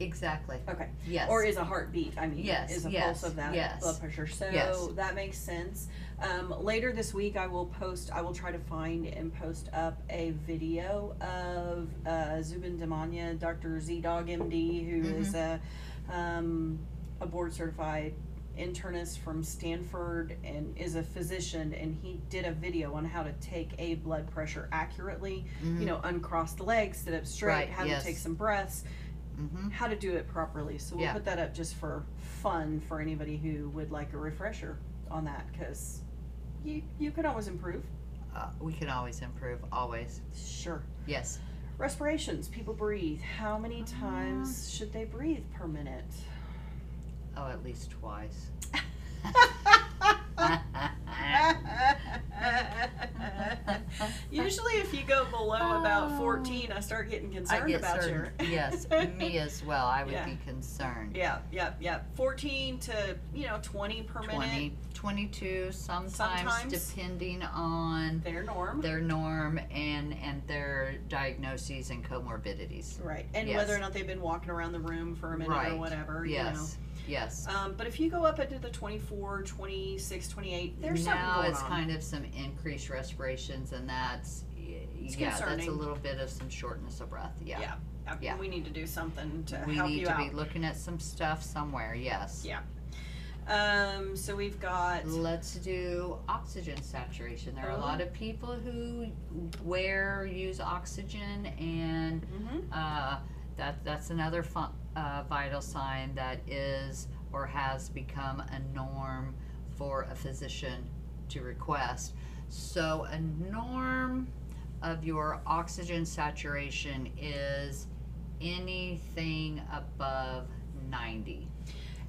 Exactly. Okay. Yes. Or is a heartbeat. I mean, Yes, is a yes, pulse of that yes. blood pressure. So Yes. that makes sense. Um, later this week, I will post. I will try to find and post up a video of uh, Zubin Damania, Dr. Z Dog MD, who is a um, a board certified internist from Stanford and is a physician. And he did a video on how to take a blood pressure accurately. You know, uncross the legs, sit up straight, Mm-hmm. Right, how yes. to take some breaths hmm how to do it properly. So we'll Yeah. put that up just for fun for anybody who would like a refresher on that because you you can always improve. Uh, we can always improve. Always. Sure. Yes. Respirations. People breathe. How many times should they breathe per minute? Oh, at least twice. Usually, if you go below about 14, I start getting I concerned get about certain. you. yes, me as well. I would Yeah. be concerned. Yeah, yeah, yeah. 14 to, you know, 20 per 20, minute. 22 sometimes, Sometimes. depending on Their norm. their norm and and their diagnoses and comorbidities. Right, and Yes. whether or not they've been walking around the room for a minute Right. or whatever, Yes. Yes. you know. Um, but if you go up into the 24, 26, 28, there's something now going it's on. kind of some increased respirations and that's It's yeah, that's a little bit of some shortness of breath. Yeah. Yeah. Uh, Yeah. We need to do something to We help need you to out. be looking at some stuff somewhere. Yes. Yeah. Um, so we've got Let's do oxygen saturation. There are a Oh. lot of people who wear use oxygen, and Mhm. uh, that that's another fu- uh, vital sign that is or has become a norm for a physician to request. So a norm of your oxygen saturation is anything above 90.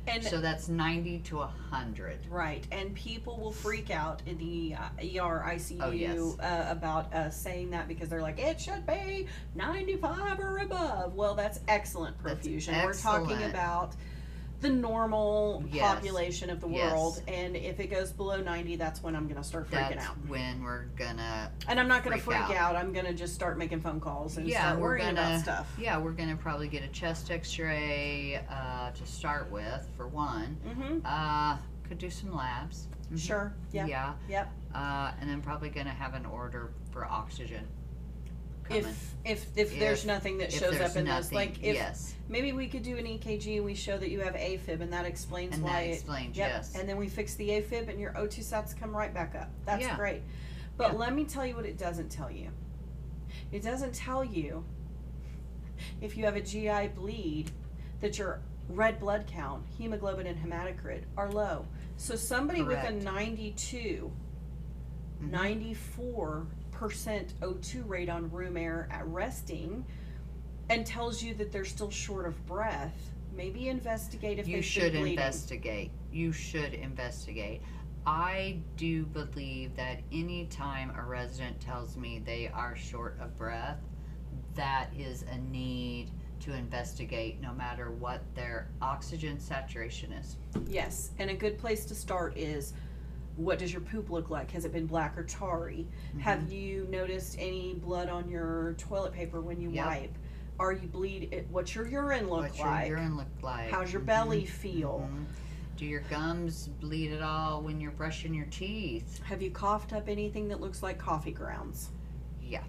And So that's 90 to 100. right, and people will freak out in the uh, ER ICU Oh, yes. uh, about uh, saying that because they're like it should be 95 or above. Well, that's excellent That's perfusion. We're talking about the normal Yes. population of the Yes. world, and if it goes below 90, that's when I'm going to start freaking That's out. when we're gonna And I'm not going to freak freak out. out. I'm going to just start making phone calls and Yeah, start we're worrying about stuff. yeah we're gonna probably get a chest X-ray uh, to start with for one. Mm-hmm. Uh, could do some labs. Mhm. Sure. Yeah. Yeah. Yep. Uh, and then probably gonna have an order for oxygen. Coming. If if if there's If- nothing that If shows there's up in this, nothing, like if yes, maybe we could do an EKG and we show that you have AFib and that explains and why that it. explains Yep. yes. And then we fix the AFib and your O2 sats come right back up. That's Yeah. great. But Yeah. let me tell you what it doesn't tell you. It doesn't tell you if you have a GI bleed that your red blood count, hemoglobin, and hematocrit are low. So somebody with Correct. a 92, Mhm. 94% O2 rate on room air at resting and tells you that they're still short of breath, maybe investigate if you they've should been investigate. You should investigate. I do believe that anytime a resident tells me they are short of breath, that is a need to investigate no matter what their oxygen saturation is. Yes, and a good place to start is what does your poop look like? Has it been black or tarry? Mm-hmm. Have you noticed any blood on your toilet paper when you Yep. wipe? Are you bleed? What's your urine look What's like? your urine look like? How's your Mhm, belly feel? mhm. Do your gums bleed at all when you're brushing your teeth? Have you coughed up anything that looks like coffee grounds? Yeah.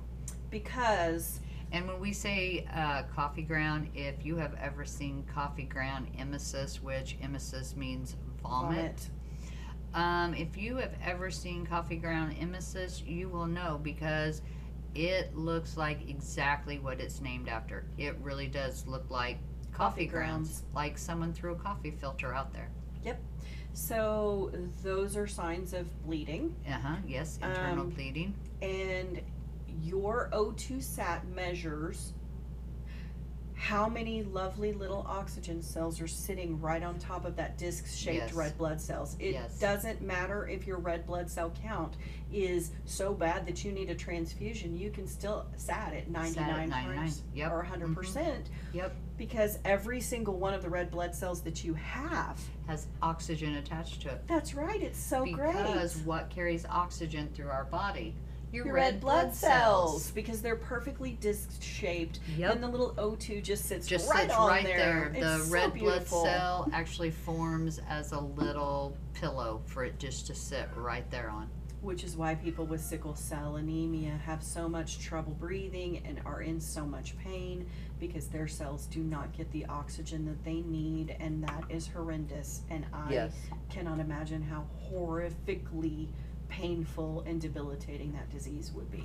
Because And when we say uh, coffee ground, if you have ever seen coffee ground emesis, which emesis means vomit, vomit. Um, if you have ever seen coffee ground emesis, you will know because it looks like exactly what it's named after. It really does look like coffee, Coffee grounds, grounds. like someone threw a coffee filter out there. Yep. So those are signs of bleeding. Uh huh. Yes, internal Um, bleeding. And your O2 sat measures how many lovely little oxygen cells are sitting right on top of that disc shaped Yes. red blood cells. It Yes. doesn't matter if your red blood cell count is so bad that you need a transfusion, you can still sat at 99, 99, yep, or 100% mm-hmm. Yep. because every single one of the red blood cells that you have, Has oxygen attached to it. that's right, it's so because great. Because what carries oxygen through our body? Your, Your red blood cells, because they're perfectly disc shaped Yep. and the little O2 just sits just right sits on right there. The It's so red blood beautiful. cell actually forms as a little pillow for it just to sit right there on. which is why people with sickle cell anemia have so much trouble breathing and are in so much pain because their cells do not get the oxygen that they need and that is horrendous and I cannot imagine how horrifically painful and debilitating that disease would be.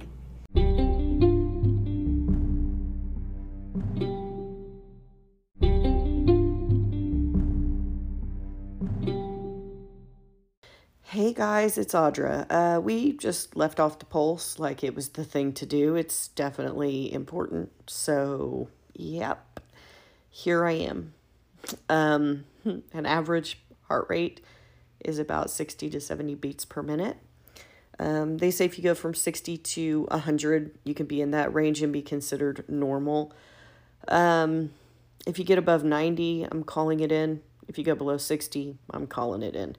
Hey guys, it's Audra. Uh, we just left off the pulse like it was the thing to do. It's definitely important. So, yep, here I am. Um, an average heart rate is about 60 to 70 beats per minute. Um, they say if you go from 60 to 100, you can be in that range and be considered normal. Um, if you get above 90, I'm calling it in. If you go below 60, I'm calling it in.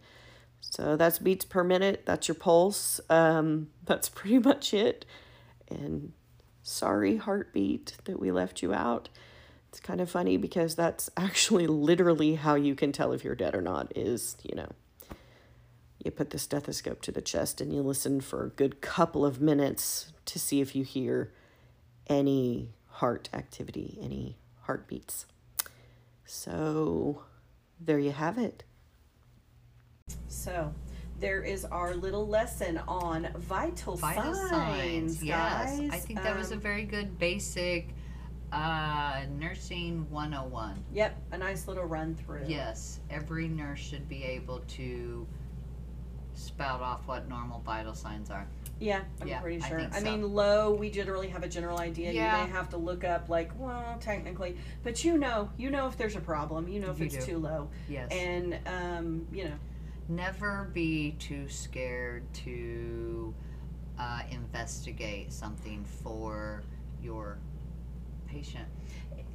So that's beats per minute. That's your pulse. Um, that's pretty much it. And sorry, heartbeat, that we left you out. It's kind of funny because that's actually literally how you can tell if you're dead or not. Is you know, you put the stethoscope to the chest and you listen for a good couple of minutes to see if you hear any heart activity, any heartbeats. So there you have it. So, there is our little lesson on vital, Vital signs, signs, yes. guys. I think that was a Um, very good basic uh, nursing 101. Yep, a nice little run through. Yes, every nurse should be able to spout off what normal vital signs are. Yeah, I'm Yeah, pretty I sure. I, so. mean, low, we generally have a general idea. Yeah. You may have to look up, like, well, technically, but you know, you know if there's a problem. You know if You it's do. too low, Yes. and um, you know, Never be too scared to uh, investigate something for your patient.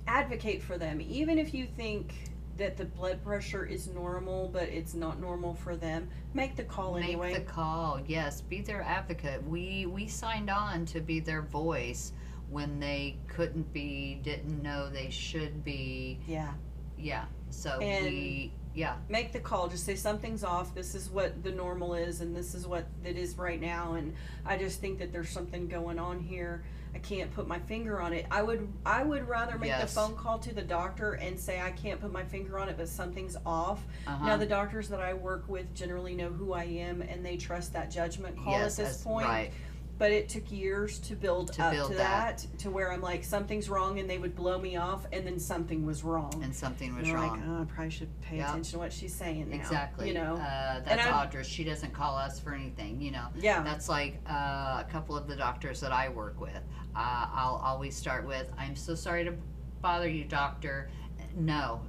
advocate for them, even if you think that the blood pressure is normal, but it's not normal for them. Make the call Make anyway. Make the call. Yes, be their advocate. We we signed on to be their voice when they couldn't be, didn't know they should be. yeah. Yeah. So And- we yeah. make the call just say something's off this is what the normal is and this is what it is right now and i just think that there's something going on here i can't put my finger on it i would i would rather make the Yes. phone call to the doctor and say i can't put my finger on it but something's off Uh-huh. now the doctors that i work with generally know who i am and they trust that judgment call yes, at this point Right. But it took years to build To up build to that. that. to where i'm like something's wrong and they would blow me off and then something was wrong And something was and wrong. like oh, i probably should pay Yep. attention to what she's saying now Exactly. you know uh, that's Audra. She doesn't call us for anything. You know. yeah That's like uh, a couple of the doctors that I work with. Uh, I'll always start with, "I'm so sorry to bother you, doctor." No,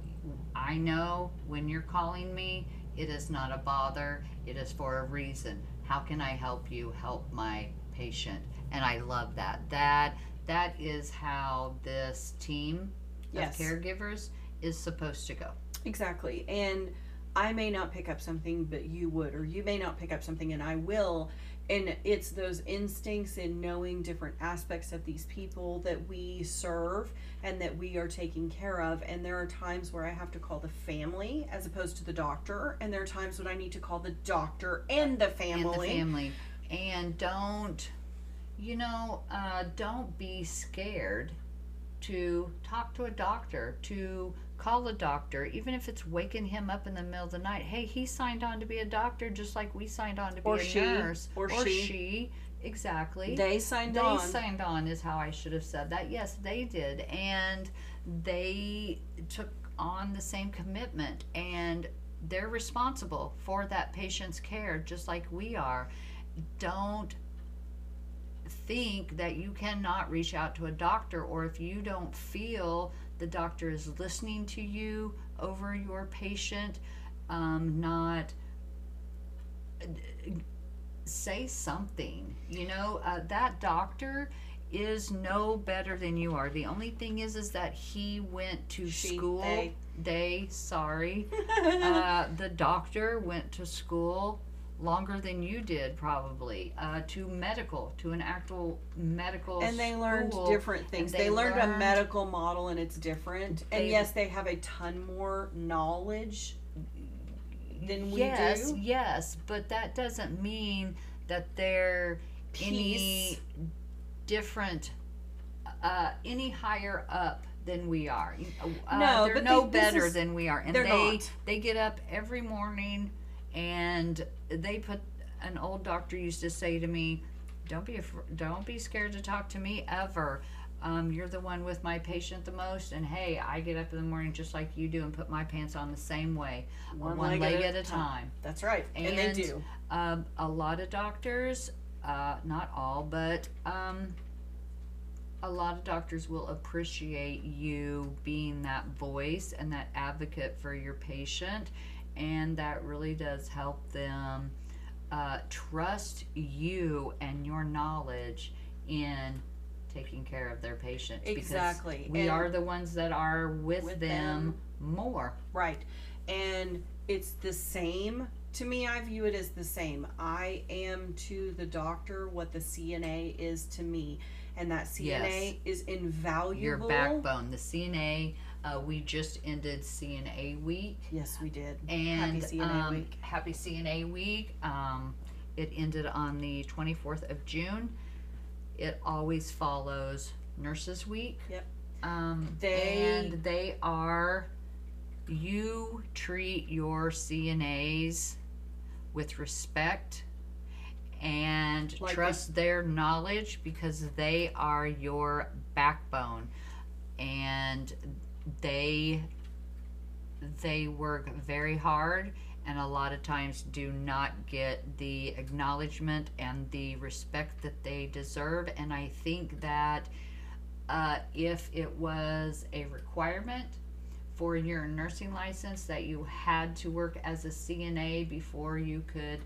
I know when you're calling me, it is not a bother. It is for a reason. How can I help you help my patient? And I love that. That that is how this team Yes. of caregivers is supposed to go. Exactly. And I may not pick up something, but you would, or you may not pick up something, and I will. And it's those instincts in knowing different aspects of these people that we serve and that we are taking care of. And there are times where I have to call the family as opposed to the doctor. And there are times when I need to call the doctor and the family. and the family and don't you know uh, don't be scared to talk to a doctor to call a doctor even if it's waking him up in the middle of the night hey he signed on to be a doctor just like we signed on to be Or a she, nurse or she. exactly They signed on they signed on is how I should have said that. Yes, they did. And they took on the same commitment and they're responsible for that patient's care just like we are. Don't think that you cannot reach out to a doctor or if you don't feel the doctor is listening to you over your patient, um, not say something. You know, uh, that doctor is no better than you are. The only thing is, is that he went to She, school. they. they sorry. uh, the doctor went to school longer than you did, probably, uh, to medical, to an actual medical. and they learned school, different things. and They, learned, a medical model and it's different. and They- yes, they have a ton more knowledge than we yes, do. yes, but that doesn't mean that they're any different, uh, any higher up than we are. Uh, No, they're no they- better is- than we are, and they not. they get up every morning, and they put. An old doctor used to say to me, "Don't be afr- don't be scared to talk to me ever." Um, you're the one with my patient the most, and hey, I get up in the morning just like you do and put my pants on the same way, one, leg, at, a time. That's right. And, they And- do. Um, a lot of doctors, uh, not all, but um, a lot of doctors will appreciate you being that voice and that advocate for your patient, and that really does help them uh, trust you and your knowledge in taking care of their patients. because Exactly. We And are the ones that are with, with them, more. Right. And it's the same. To me, I view it as the same. I am to the doctor what the CNA is to me. And that CNA is invaluable. your backbone. The CNA, uh, we just ended CNA week, Yes, we did. and Happy CNA um, week. Happy CNA week. Um, it ended on the 24th of June. It always follows Nurses Week. Yep. Um, They- and they are. You treat your CNAs with respect and Like trust their knowledge because they are your backbone. And they they work very hard and a lot of times do not get the acknowledgement and the respect that they deserve. And i think that uh, if it was a requirement for your nursing license that you had to work as a cna before you could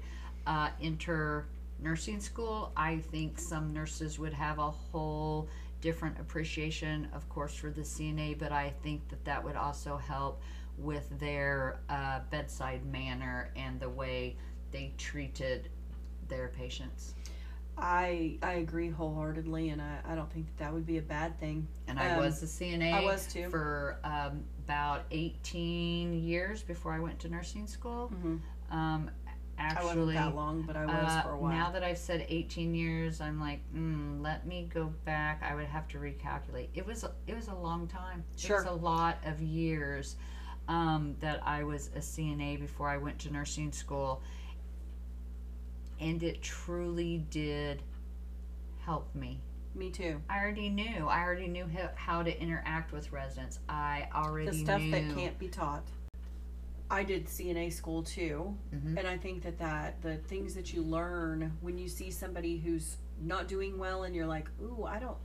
uh, enter nursing school i think some nurses would have a whole different appreciation of course for the cna but i think that that would also help with their uh, bedside manner and the way they treated their patients I I agree wholeheartedly, and I, I don't think that that would be a bad thing. and I Um, was a CNA. I was too. for um, about 18 years before I went to nursing school. Mhm. Um, I wasn't actually, that long, but I was uh, for a while. now that I've said 18 years, I'm like, mm, let me go back. I would have to recalculate. It was a, it was a long time. It Sure. was a lot of years um, that I was a CNA before I went to nursing school, and it truly did help me. Me too. I already knew. I already knew how, how to interact with residents. I already The stuff knew. that can't be taught. I did CNA school too, Mhm. and I think that that the things that you learn when you see somebody who's not doing well, and you're like, ooh, I don't.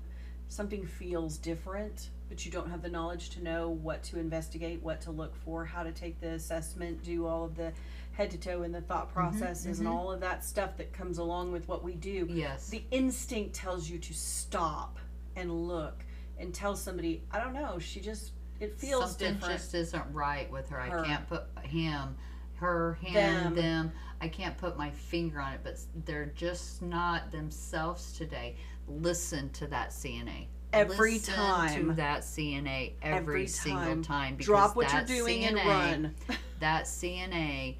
Something feels different, but you don't have the knowledge to know what to investigate, what to look for, how to take the assessment, do all of the head to toe and the thought processes, and mhm. all of that stuff that comes along with what we do. Yes. the instinct tells you to stop and look and tell somebody, I don't know, she just it feels Something different. just isn't right with her. Her. I can't put him, her, him, Them. them. I can't put my finger on it, but they're just not themselves today. Listen to that CNA. Every Listen time. to that CNA every, Every single time. time. Because Drop what you're that doing and CNA run. that CNA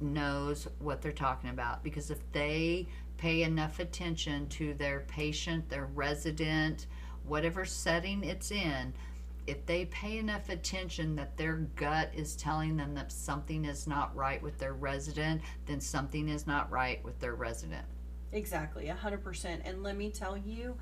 knows what they're talking about because if they pay enough attention to their patient, their resident, whatever setting it's in, if they pay enough attention that their gut is telling them that something is not right with their resident, then something is not right with their resident. Exactly, a hundred percent. And let me tell you,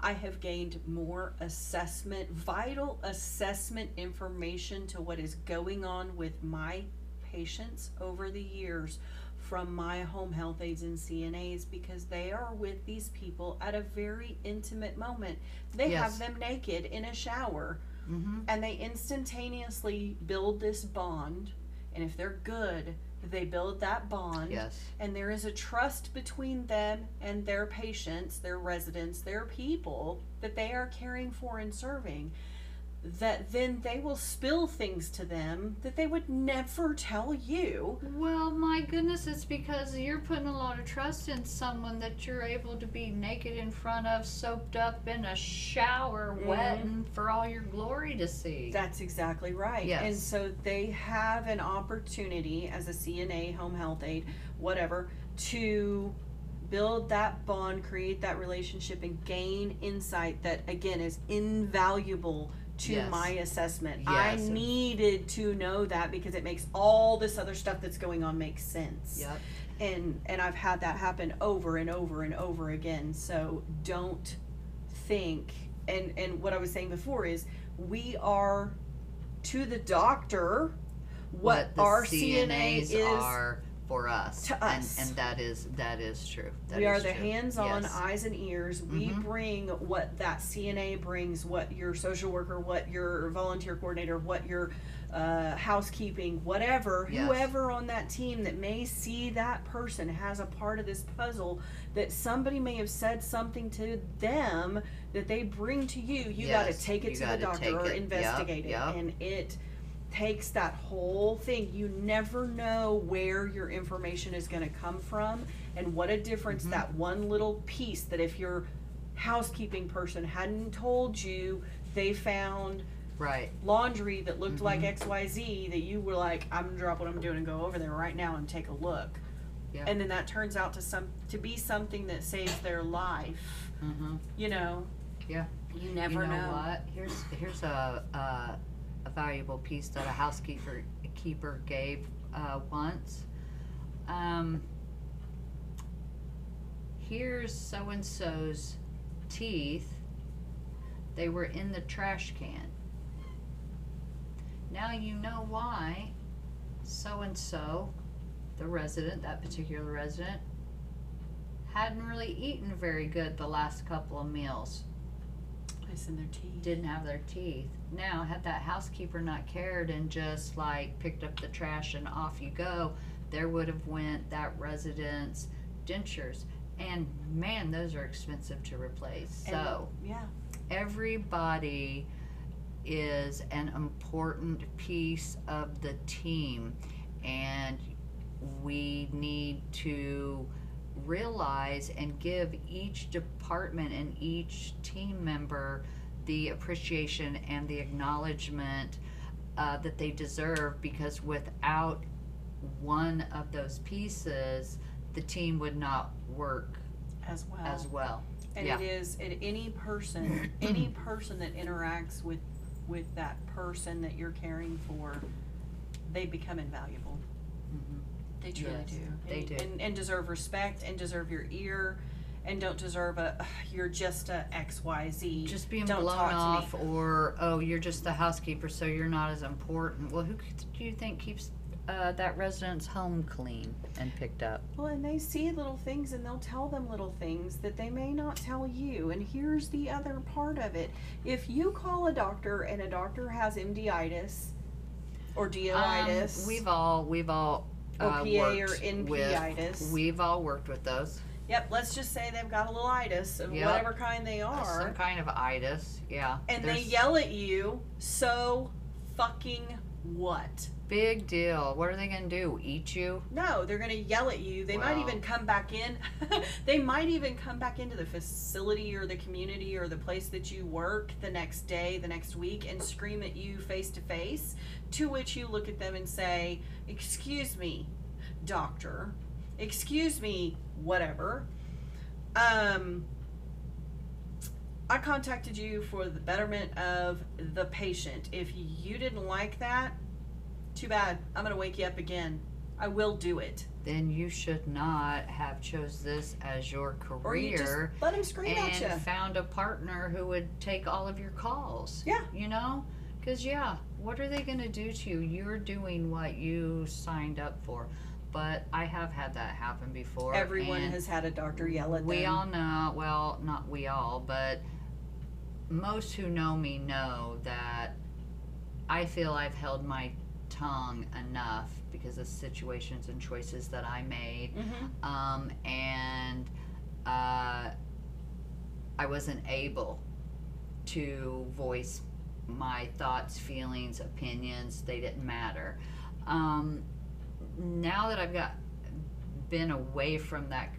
I have gained more assessment, vital assessment information to what is going on with my patients over the years from my home health aides and CNAs because they are with these people at a very intimate moment. They Yes. have them naked in a shower Mm-hmm. and they instantaneously build this bond. And if they're good, they build that bond. Yes. And there is a trust between them and their patients, their residents, their people that they are caring for and serving. That then they will spill things to them that they would never tell you. Well, my goodness, it's because you're putting a lot of trust in someone that you're able to be naked in front of, soaped up in a shower, mm-hmm. wet, and for all your glory to see. That's exactly right. Yes. And so they have an opportunity as a CNA, home health aide, whatever, to build that bond, create that relationship, and gain insight that, again, is invaluable to Yes. my assessment. Yes. I needed to know that because it makes all this other stuff that's going on make sense. Yep. And and I've had that happen over and over and over again. So don't think and and what I was saying before is we are to the doctor what, the our CNAs CNA is are for us. to and, us. And that is that is true. That we are the true. hands-on Yes. eyes and ears we Mhm. bring what that cna brings what your social worker what your volunteer coordinator what your uh, housekeeping whatever Yes. whoever on that team that may see that person has a part of this puzzle that somebody may have said something to them that they bring to you you got to take it you to the doctor or it. Yep, investigate it yep. and it takes that whole thing. You never know where your information is going to come from and what a difference Mm-hmm. that one little piece that if your housekeeping person hadn't told you they found Right. laundry that looked like Mm-hmm. XYZ that you were like I'm going to drop what I'm doing and go over there right now and take a look. Yeah. And then that turns out to some to be something that saves their life. Mm-hmm. You know. Yeah. You never you know, what? Here's here's a, a valuable piece that a housekeeper keeper gave uh, once. Um, here's so and so's teeth. They were in the trash can. Now you know why so and so, the resident, that particular resident, hadn't really eaten very good the last couple of meals Their teeth. didn't have their teeth. Now, had that housekeeper not cared and just like picked up the trash and off you go, there would have went that resident's dentures. And man, those are expensive to replace. And- So yeah. everybody is an important piece of the team and we need to realize and give each department and each team member the appreciation and the acknowledgement uh, that they deserve because without one of those pieces the team would not work As well. as well And Yeah. it is at any person, any person that interacts with with that person that you're caring for, they become invaluable. They truly Yes, do. they and, do. And, and deserve respect and deserve your ear and don't deserve a "Ugh, you're just a XYZ. just being Don't blown talk to me." off or oh you're just the housekeeper so you're not as important well who c- do you think keeps uh, that resident's home clean and picked up Well, and they see little things and they'll tell them little things that they may not tell you. And here's the other part of it. If you call a doctor and a doctor has MDitis or DOitis, Um, we've all we've all uh, OPA or worked NPitis. with we've all worked with those Yep, let's just say they've got a little itis of Yep. whatever kind they Uh, some are. kind of itis yeah And they There's yell at you, so fucking what? Big deal what are they gonna do eat you No, they're gonna yell at you. They might even come back in. they might even come back into the facility or the community or the place that you work the next day, the next week, and scream at you face to face. To which you look at them and say, Excuse me, doctor. Excuse me, whatever. Um, I contacted you for the betterment of the patient. If you didn't like that, too bad. I'm gonna wake you up again. I will do it. then you should not have chose this as your Or you just career let him scream at you. and found a partner who would take all of your calls. Yeah. You know? Because, yeah, what are they going to do to you? You're doing what you signed up for. but I have had that happen before. Everyone has had a doctor yell at We them. We all know, well, not we all, but most who know me know that I feel I've held my tongue enough because of situations and choices that I made. Mhm. Um, and uh, I wasn't able to voice my thoughts, feelings, opinions. They didn't matter. Um, now that I've got been away from that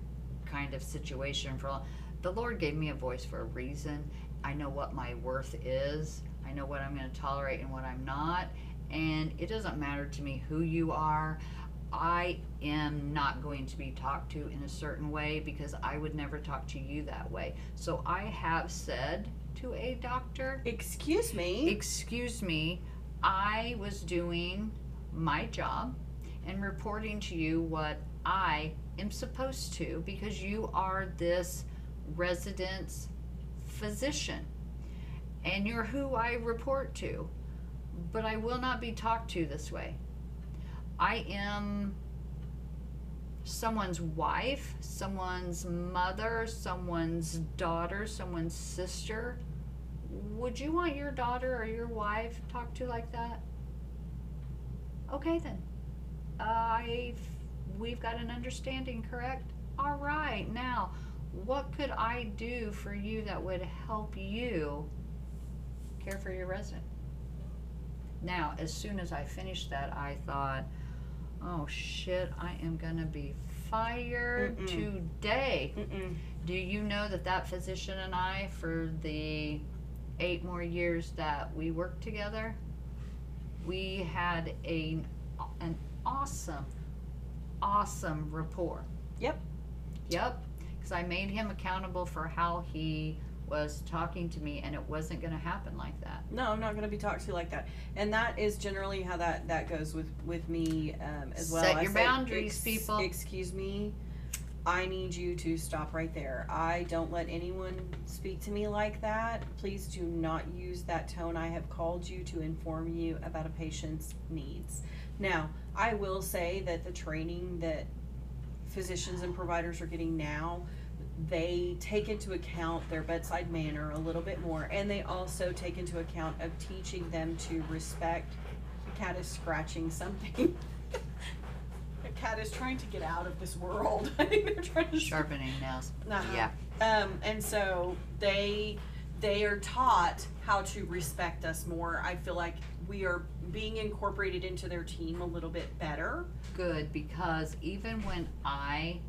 kind of situation for a long, the Lord gave me a voice for a reason. I know what my worth is. I know what I'm going to tolerate and what I'm not. And it doesn't matter to me who you are. I am not going to be talked to in a certain way because I would never talk to you that way. So I have said to a doctor, Excuse me. Excuse me, I was doing my job and reporting to you what I am supposed to because you are this resident's physician and you're who I report to. But I will not be talked to this way. I am someone's wife, someone's mother, someone's daughter, someone's sister. Would you want your daughter or your wife talked to like that? Okay then. I've we've got an understanding, correct? All right. Now, what could I do for you that would help you care for your resident? Now, as soon as I finished that, I thought, "Oh shit, I am going to be fired Mm-mm. today." Mm-mm. Do you know that that physician and I, for the eight more years that we worked together, we had a an awesome, awesome rapport. Yep. Yep. Because I made him accountable for how he was talking to me, and it wasn't going to happen like that. No, I'm not going to be talked to like that. And that is generally how that that goes with with me um, as well. Set your say, boundaries, people. Excuse me. I need you to stop right there. I don't let anyone speak to me like that. Please do not use that tone. I have called you to inform you about a patient's needs. Now, I will say that the training that physicians and providers are getting now, they take into account their bedside manner a little bit more, and they also take into account of teaching them to respect. The cat is scratching something. the cat is trying to get out of this world. I think they're trying to Sharpening nails. uh-huh. Yeah. Um, and so they they are taught how to respect us more. I feel like we are being incorporated into their team a little bit better. Good, because even when I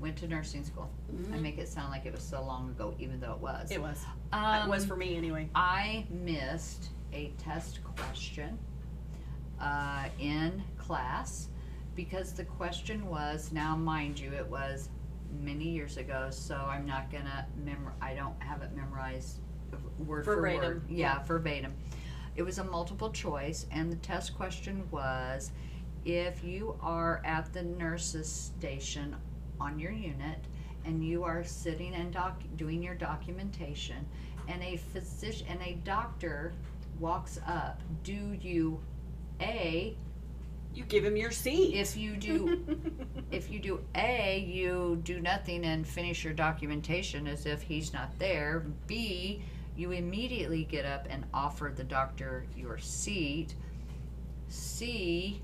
went to nursing school, I make it sound like it was so long ago, even though it was. It was. Um, it was for me anyway. I missed a test question uh, in class because the question was now, mind you, it was many years ago, so I'm not gonna memor. I don't have it memorized word for Verbatim, word. Yeah, verbatim. It was a multiple choice, and the test question was if you are at the nurse's station on your unit and you are sitting and doc- doing your documentation and a physician and a doctor walks up do you a You give him your seat. if you do if you do a you do nothing and finish your documentation as if he's not there b you immediately get up and offer the doctor your seat c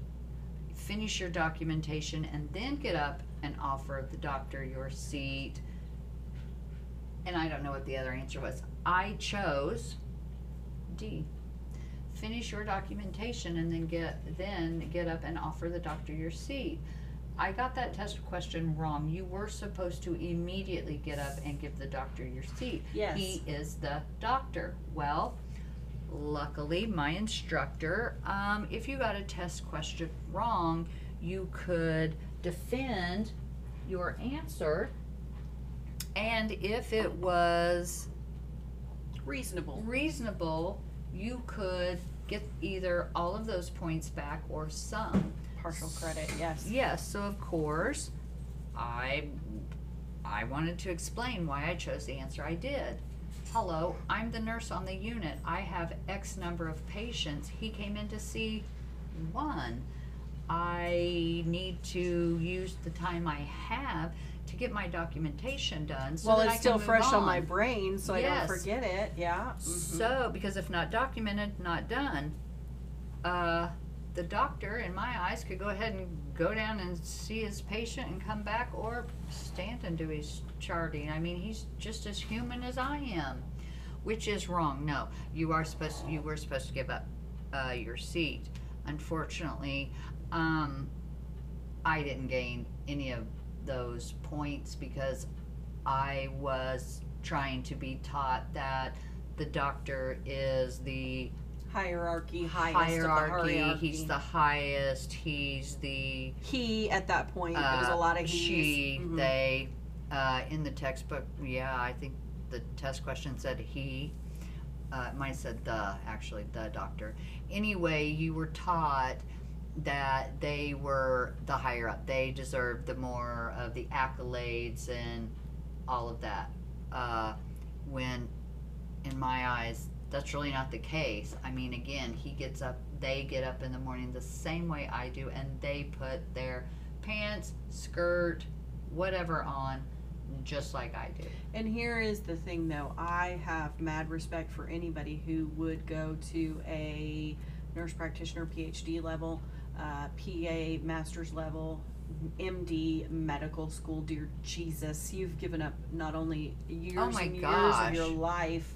finish your documentation and then get up and offer the doctor your seat and i don't know what the other answer was i chose d finish your documentation and then get then get up and offer the doctor your seat. I got that test question wrong. You were supposed to immediately get up and give the doctor your seat. Yes. He is the doctor. Well, luckily my instructor, um, if you got a test question wrong, you could defend your answer. And if it was Reasonable. reasonable, you could get either all of those points back or some. Partial credit, yes. Yes, so of course, I I wanted to explain why I chose the answer I did. Hello, I'm the nurse on the unit. I have X number of patients. He came in to see one. I need to use the time I have to get my documentation done. So well, that it's I can still move fresh on. on my brain, so I Yes. don't forget it. Yeah. mhm. So, because if not documented, not done, uh, the doctor, in my eyes, could go ahead and go down and see his patient and come back, or stand and do his charting. I mean, he's just as human as I am, which is wrong. No, you are supposed, you were supposed to give up uh, your seat. Unfortunately, um, I didn't gain any of those points because I was trying to be taught that the doctor is the hierarchy, highest hierarchy. hierarchy. He's the highest. He's the he at that point. uh, was a lot of he's. she, Mhm. they. Uh, in the textbook, yeah, I think the test question said he. Uh, have said the, actually, the doctor. Anyway, you were taught that they were the higher up. They deserved the more of the accolades and all of that. Uh, when, in my eyes, that's really not the case. I mean, again, he gets up, they get up in the morning the same way I do, and they put their pants, skirt, whatever on, just like I do. And here is the thing though, I have mad respect for anybody who would go to a nurse practitioner PhD level, uh, PA master's level, MD medical school. Dear Jesus, you've given up not only years Oh and years of your life,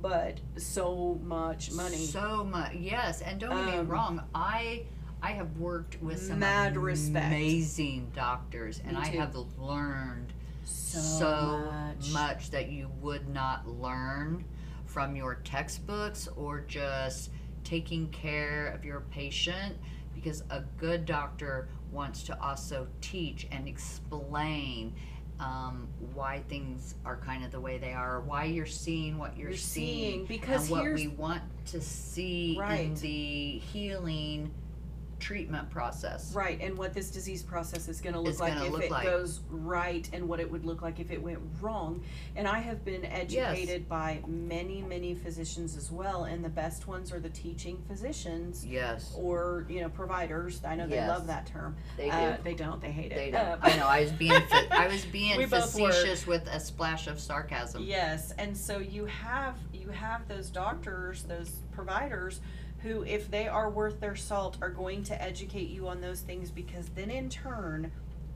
but so much money. So much, yes. And don't get me Um, wrong, I I have worked with some Mad respect. amazing doctors, and I have learned so, so much. much that you would not learn from your textbooks or just taking care of your patient because a good doctor wants to also teach and explain um, why things are kind of the way they are, why you're seeing what you're, You're seeing, seeing, because and what we want to see in the healing treatment process. Right, and what this disease process is going to look like gonna if look it like. goes right, and what it would look like if it went wrong. And I have been educated by many, many physicians as well, and the best ones are the teaching physicians Yes, or you know providers. I know they Yes. love that term. they do. Uh, they don't. They hate it. They Uh, don't. I know. I was being. fa- I was being We both were. facetious with a splash of sarcasm. Yes, and so you have you have those doctors, those providers who if they are worth their salt are going to educate you on those things because then in turn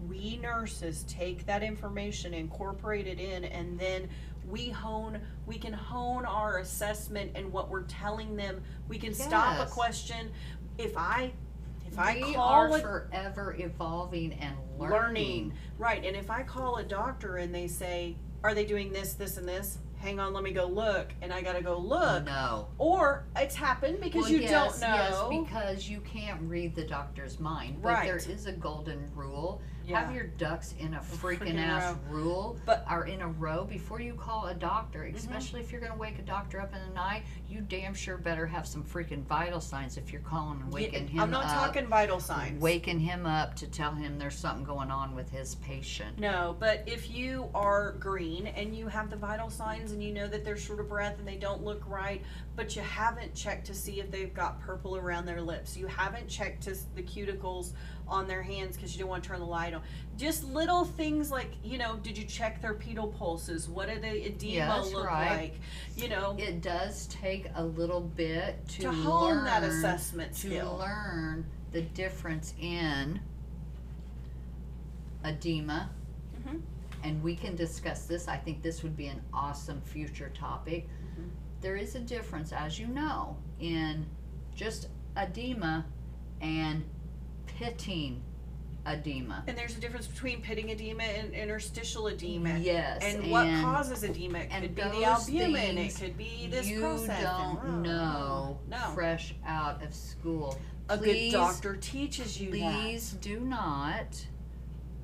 we nurses take that information incorporate it in and then we hone we can hone our assessment and what we're telling them we can stop a question if i if i we call are forever evolving and learning. learning. Right, and if I call a doctor and they say, "Are they doing this, this, and this?" Hang on, let me go look, and I gotta go look. No. Or it's happened because Well, you yes, don't know. Yes, because you can't read the doctor's mind. But Right. there is a golden rule. Yeah. Have your ducks in a freaking freaking ass rule, But- Mm-hmm. are in a row before you call a doctor. Especially if you're gonna wake a doctor up in the night, you damn sure better have some freaking vital signs if you're calling and waking him I'm not up. talking vital signs. waking him up to tell him there's something going on with his patient. No, but if you are green and you have the vital signs and you know that they're short of breath and they don't look right, but you haven't checked to see if they've got purple around their lips, you haven't checked to the cuticles on their hands because you don't want to turn the light on. Just little things like, you know, did you check their pedal pulses? What do the edema look right. like? You know, It does take a little bit to, to hone learn, that assessment to skill. learn the difference in edema. Mhm. And we can discuss this. I think this would be an awesome future topic. Mhm. There is a difference, as you know, in just edema and pitting edema. And there's a difference between pitting edema and interstitial edema. Yes, And, what and causes edema? It and could be the those albumin. things It could be this you process. don't and- know No. fresh out of school. A Please- good doctor teaches you that. Please do not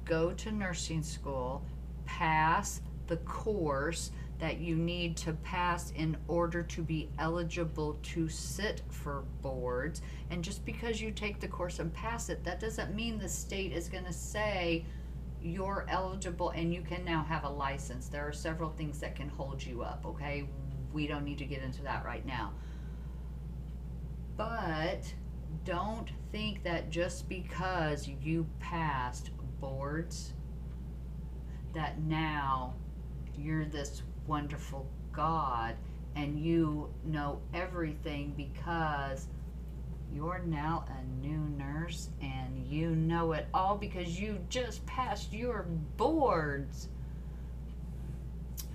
go to nursing school, pass the course that you need to pass in order to be eligible to sit for boards. And just because you take the course and pass it, that doesn't mean the state is going to say you're eligible and you can now have a license. There are several things that can hold you up, okay? We don't need to get into that right now. But don't think that just because you passed boards that now you're this wonderful god and you know everything because you're now a new nurse and you know it all because you just passed your boards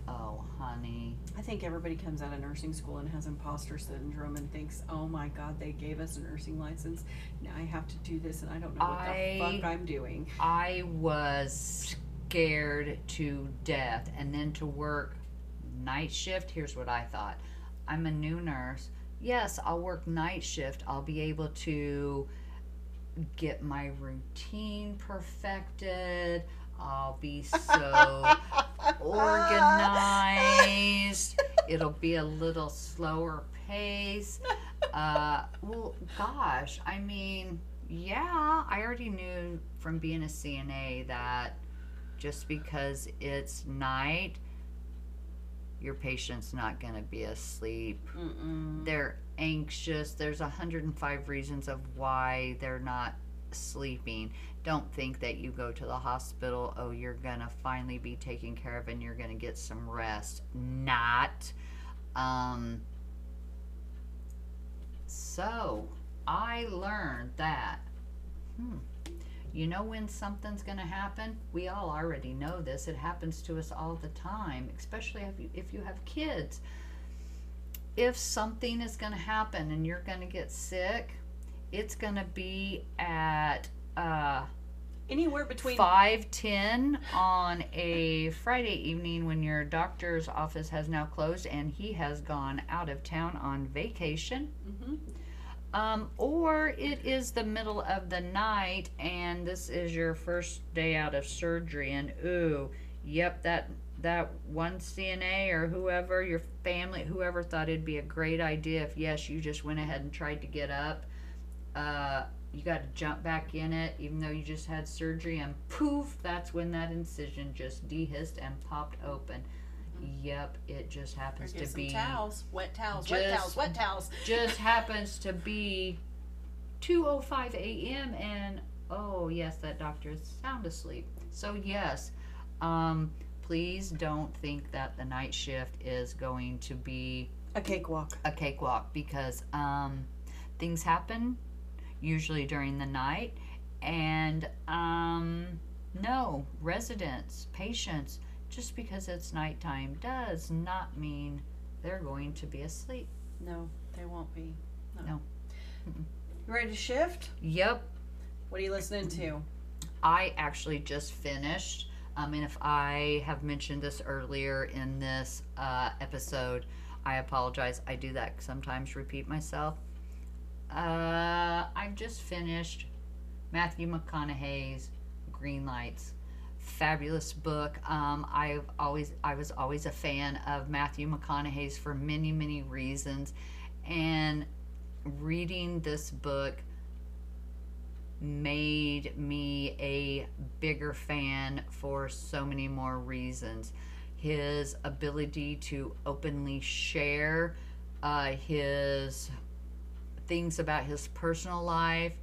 oh honey I think everybody comes out of nursing school and has imposter syndrome and thinks, "Oh my God, they gave us a nursing license. Now I have to do this, and I don't know what I- the fuck I'm doing." I was scared to death. And then to work night shift, here's what I thought I'm a new nurse. Yes, I'll work night shift. I'll be able to get my routine perfected. I'll be so organized. It'll be a little slower pace. Uh, well, gosh, I mean, yeah, I already knew from being a CNA that just because it's night, your patient's not going to be asleep. Mm-mm. They're anxious. There's 105 reasons of why they're not sleeping. Don't think that you go to the hospital, oh, you're going to finally be taken care of and you're going to get some rest. Not. Um, so, I learned that, hmm, you know when something's going to happen? We all already know this. It happens to us all the time, especially if you, if you have kids. If something is going to happen and you're going to get sick, it's going to be at uh, Anywhere between five ten on a Friday evening when your doctor's office has now closed and he has gone out of town on vacation. Mhm. Um, or it is the middle of the night and this is your first day out of surgery and ooh, yep, that that one CNA or whoever, your family, whoever thought it'd be a great idea if yes, you just went ahead and tried to get up. Uh, you got to jump back in it, even though you just had surgery, and poof, that's when that incision just dehisced and popped open. Yep, it just happens to be towels, wet towels, wet towels, wet towels. just happens to be 2:05 a.m. and oh yes, that doctor is sound asleep. So yes, um, please don't think that the night shift is going to be A cakewalk. a cakewalk because um, things happen usually during the night and um, no residents patients just because it's nighttime does not mean they're going to be asleep No, they won't be. No. No. You ready to shift? yep What are you listening to? I actually just finished. Um, and if I have mentioned this earlier in this uh, episode, I apologize. I do that sometimes, repeat myself. Uh, I've just finished Matthew McConaughey's Green Lights. Fabulous book. Um, I've always I was always a fan of Matthew McConaughey's for many many reasons, and reading this book made me a bigger fan for so many more reasons. His ability to openly share uh, his things about his personal life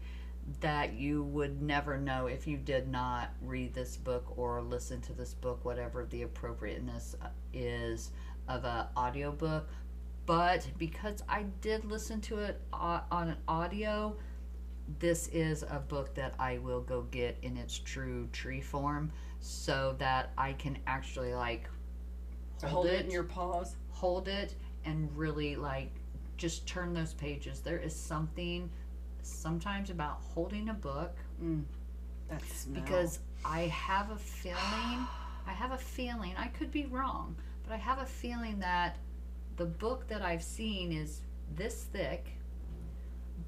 that you would never know if you did not read this book or listen to this book, whatever the appropriateness uh, is of a audiobook. But because I did listen to it uh, on an audio, this is a book that I will go get in its true tree form so that I can actually like Hold, it in your paws. hold it and really like just turn those pages. There is something sometimes about holding a book smell. because I have a feeling, I have a feeling, I could be wrong, but I have a feeling that the book that I've seen is this thick,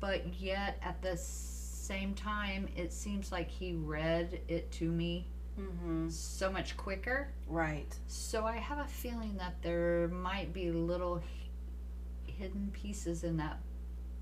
but yet at the same time, it seems like he read it to me Mm-hmm. so much quicker. Right. So I have a feeling that there might be little h- hidden pieces in that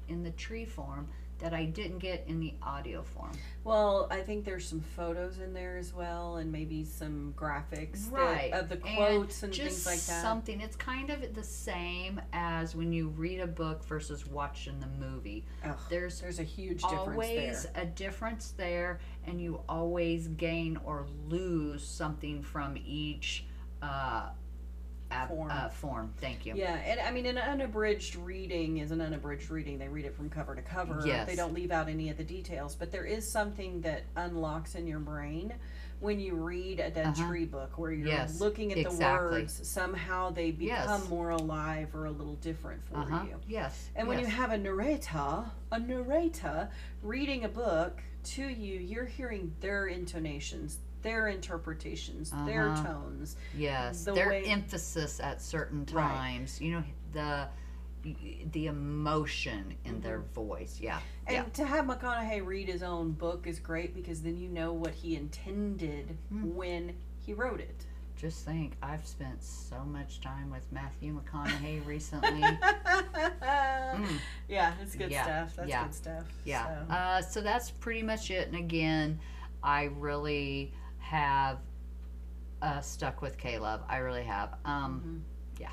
in the tree form that I didn't get in the audio form. Well, I think there's some photos in there as well, and maybe some graphics that- Right. of the And quotes and, just things like that. Something. It's kind of the same as when you read a book versus watching the movie. Ugh, There's there's a huge difference always there. a difference there, and you always gain or lose something from each uh, ab- Form. Uh, form. Thank you. Yeah, and I mean, an unabridged reading is an unabridged reading. They read it from cover to cover. Yes. They don't leave out any of the details, but there is something that unlocks in your brain when you read a Dead Uh-huh. Tree book, where you're Yes, looking at the words. Somehow they become Yes. more alive or a little different for Uh huh. you. Yes. And when yes. you have a narrator, a narrator reading a book to you, you're hearing their intonations, their interpretations, their Uh-huh. tones. Yes, the their way- emphasis at certain Right. times. You know the the emotion in their voice. Yeah. And yeah. to have McConaughey read his own book is great because then you know what he intended Hmm. when he wrote it. Just think, I've spent so much time with Matthew McConaughey recently. Mm. Yeah, it's good Yeah, stuff. That's yeah, good stuff. Yeah. So. Uh, so that's pretty much it. And again, I really have uh, stuck with Caleb. I really have. Um, yeah.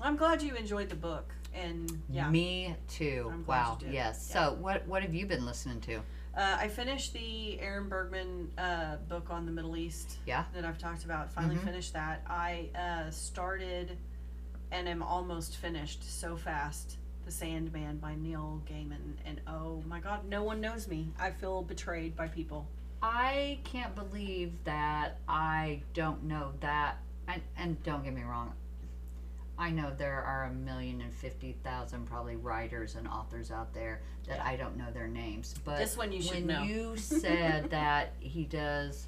I'm glad you enjoyed the book. And yeah, Me too. Wow. Yes. Yeah. So what what have you been listening to? uh, I finished the Aaron Bergman uh, book on the Middle East. Yeah. That I've talked about. Finally Mhm. finished that. I uh, started and am almost finished so fast. The Sandman by Neil Gaiman. And oh my god, no one knows me. I feel betrayed by people. I can't believe that I don't know that. And, and don't get me wrong, I know there are a million and fifty thousand probably writers and authors out there that Yeah. I don't know their names. But This one you should when know. you said that he does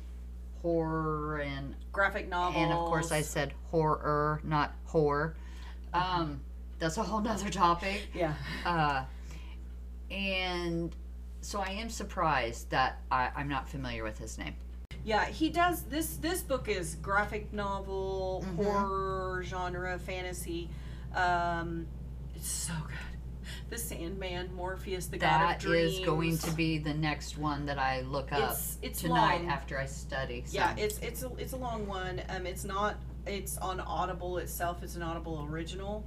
horror and Graphic novels. and of course I said horror, not horror. Uh-huh. Um, that's a whole nother topic. Yeah. Uh, and so I am surprised that I, I'm not familiar with his name. Yeah, he does this this book is graphic novel, Mhm. horror genre, fantasy. Um it's so good. The Sandman, Morpheus, the God That of Dreams. is going to be the next one that I look up it's it's tonight long. after I study. So. Yeah, it's it's a, it's a long one. Um, it's not. It's on Audible itself. It's an Audible original,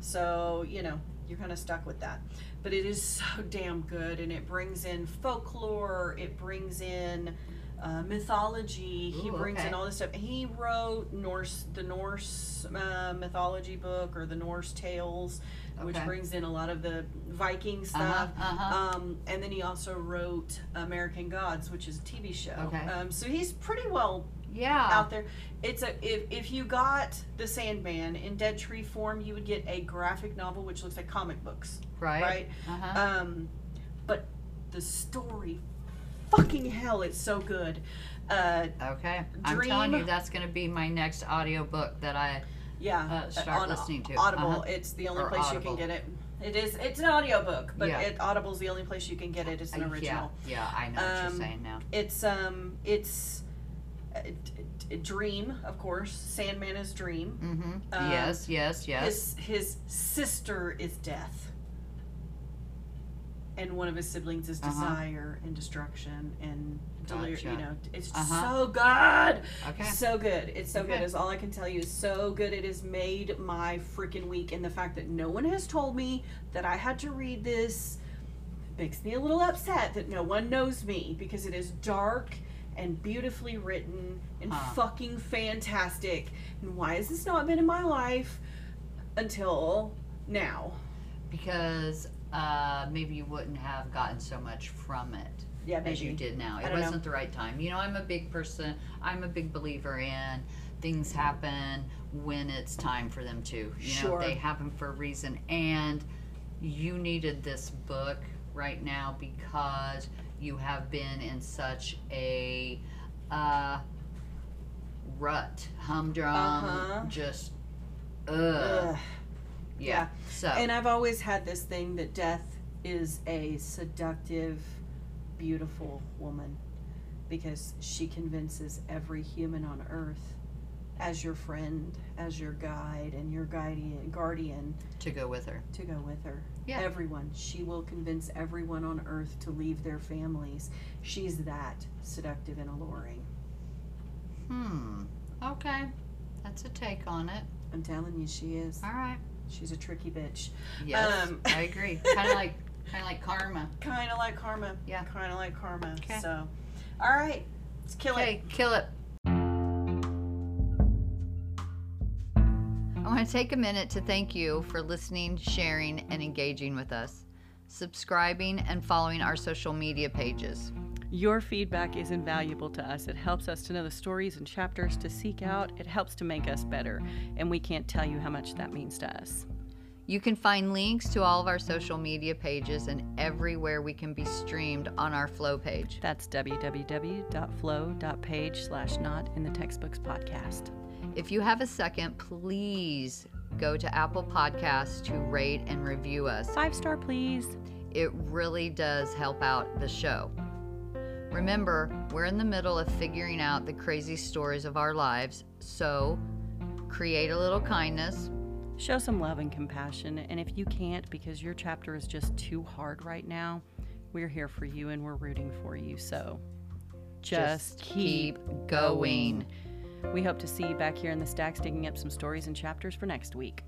so you know you're kind of stuck with that. But it is so damn good, and it brings in folklore. It brings in uh, mythology. he Ooh, brings in all this stuff. He wrote Norse, the Norse uh, mythology book or the Norse tales, which brings in a lot of the Viking uh-huh, stuff. uh-huh. Um, and then he also wrote American Gods, which is a TV show. Okay. Um, so he's pretty well yeah. out there. It's a if if you got the Sandman in Dead Tree form, you would get a graphic novel which looks like comic books, right. right? Uh-huh. Um, but the story, fucking hell, it's so good. Uh, okay. I'm telling you, that's going to be my next audiobook that I. yeah, Uh, start on listening to. Audible. Uh-huh. It's the only Or place Audible. you can get it. It is. It's an audiobook, but Yeah. it, Audible's the only place you can get it. It's an I- original. Yeah, yeah, I know what Um, you're saying now. It's um, it's uh, d- d- Dream, of course. Sandman is Dream. Mm-hmm. um, yes, yes, yes. His his sister is Death, and one of his siblings is Uh-huh. Desire and Destruction and Delir. Gotcha. You know, it's Uh-huh. so good. okay. So good. It's so good. Okay. Is all I can tell you. Is so good. It has made my freaking week, and the fact that no one has told me that I had to read this makes me a little upset that no one knows me because it is dark and beautifully written and Huh. fucking fantastic. And why has this not been in my life until now? Because uh, maybe you wouldn't have gotten so much from it. Yeah, as you did now. It don't know. wasn't the right time. You know, I'm a big person. I'm a big believer in things happen when it's time for them to. You know, Sure. they happen for a reason. And you needed this book right now because you have been in such a uh, rut, humdrum, Uh-huh. just ugh. Ugh. Yeah. Yeah. So And I've always had this thing that death is a seductive, beautiful woman because she convinces every human on earth as your friend, as your guide, and your guardian, guardian to go with her. to go with her. Yeah. Everyone. She will convince everyone on earth to leave their families. She's that seductive and alluring. Hmm. Okay. That's a take on it. I'm telling you, she is. All right. She's a tricky bitch. Yes, Um, I agree. Kind of like, kind of like karma. Kind of like karma. Yeah. Kind of like karma. 'Kay. So, all right, let's kill it. Okay, kill it. I want to take a minute to thank you for listening, sharing, and engaging with us. Subscribing and following our social media pages. Your feedback is invaluable to us. It helps us to know the stories and chapters to seek out. It helps to make us better. And we can't tell you how much that means to us. You can find links to all of our social media pages and everywhere we can be streamed on our Flow page. That's www.flow.page slash not in the textbooks podcast. If you have a second, please go to Apple Podcasts to rate and review us. Five star, please. It really does help out the show. Remember, we're in the middle of figuring out the crazy stories of our lives, so create a little kindness. Show some love and compassion. And if you can't because your chapter is just too hard right now, we're here for you and we're rooting for you. So just, keep going. We hope to see you back here in the stacks digging up some stories and chapters for next week.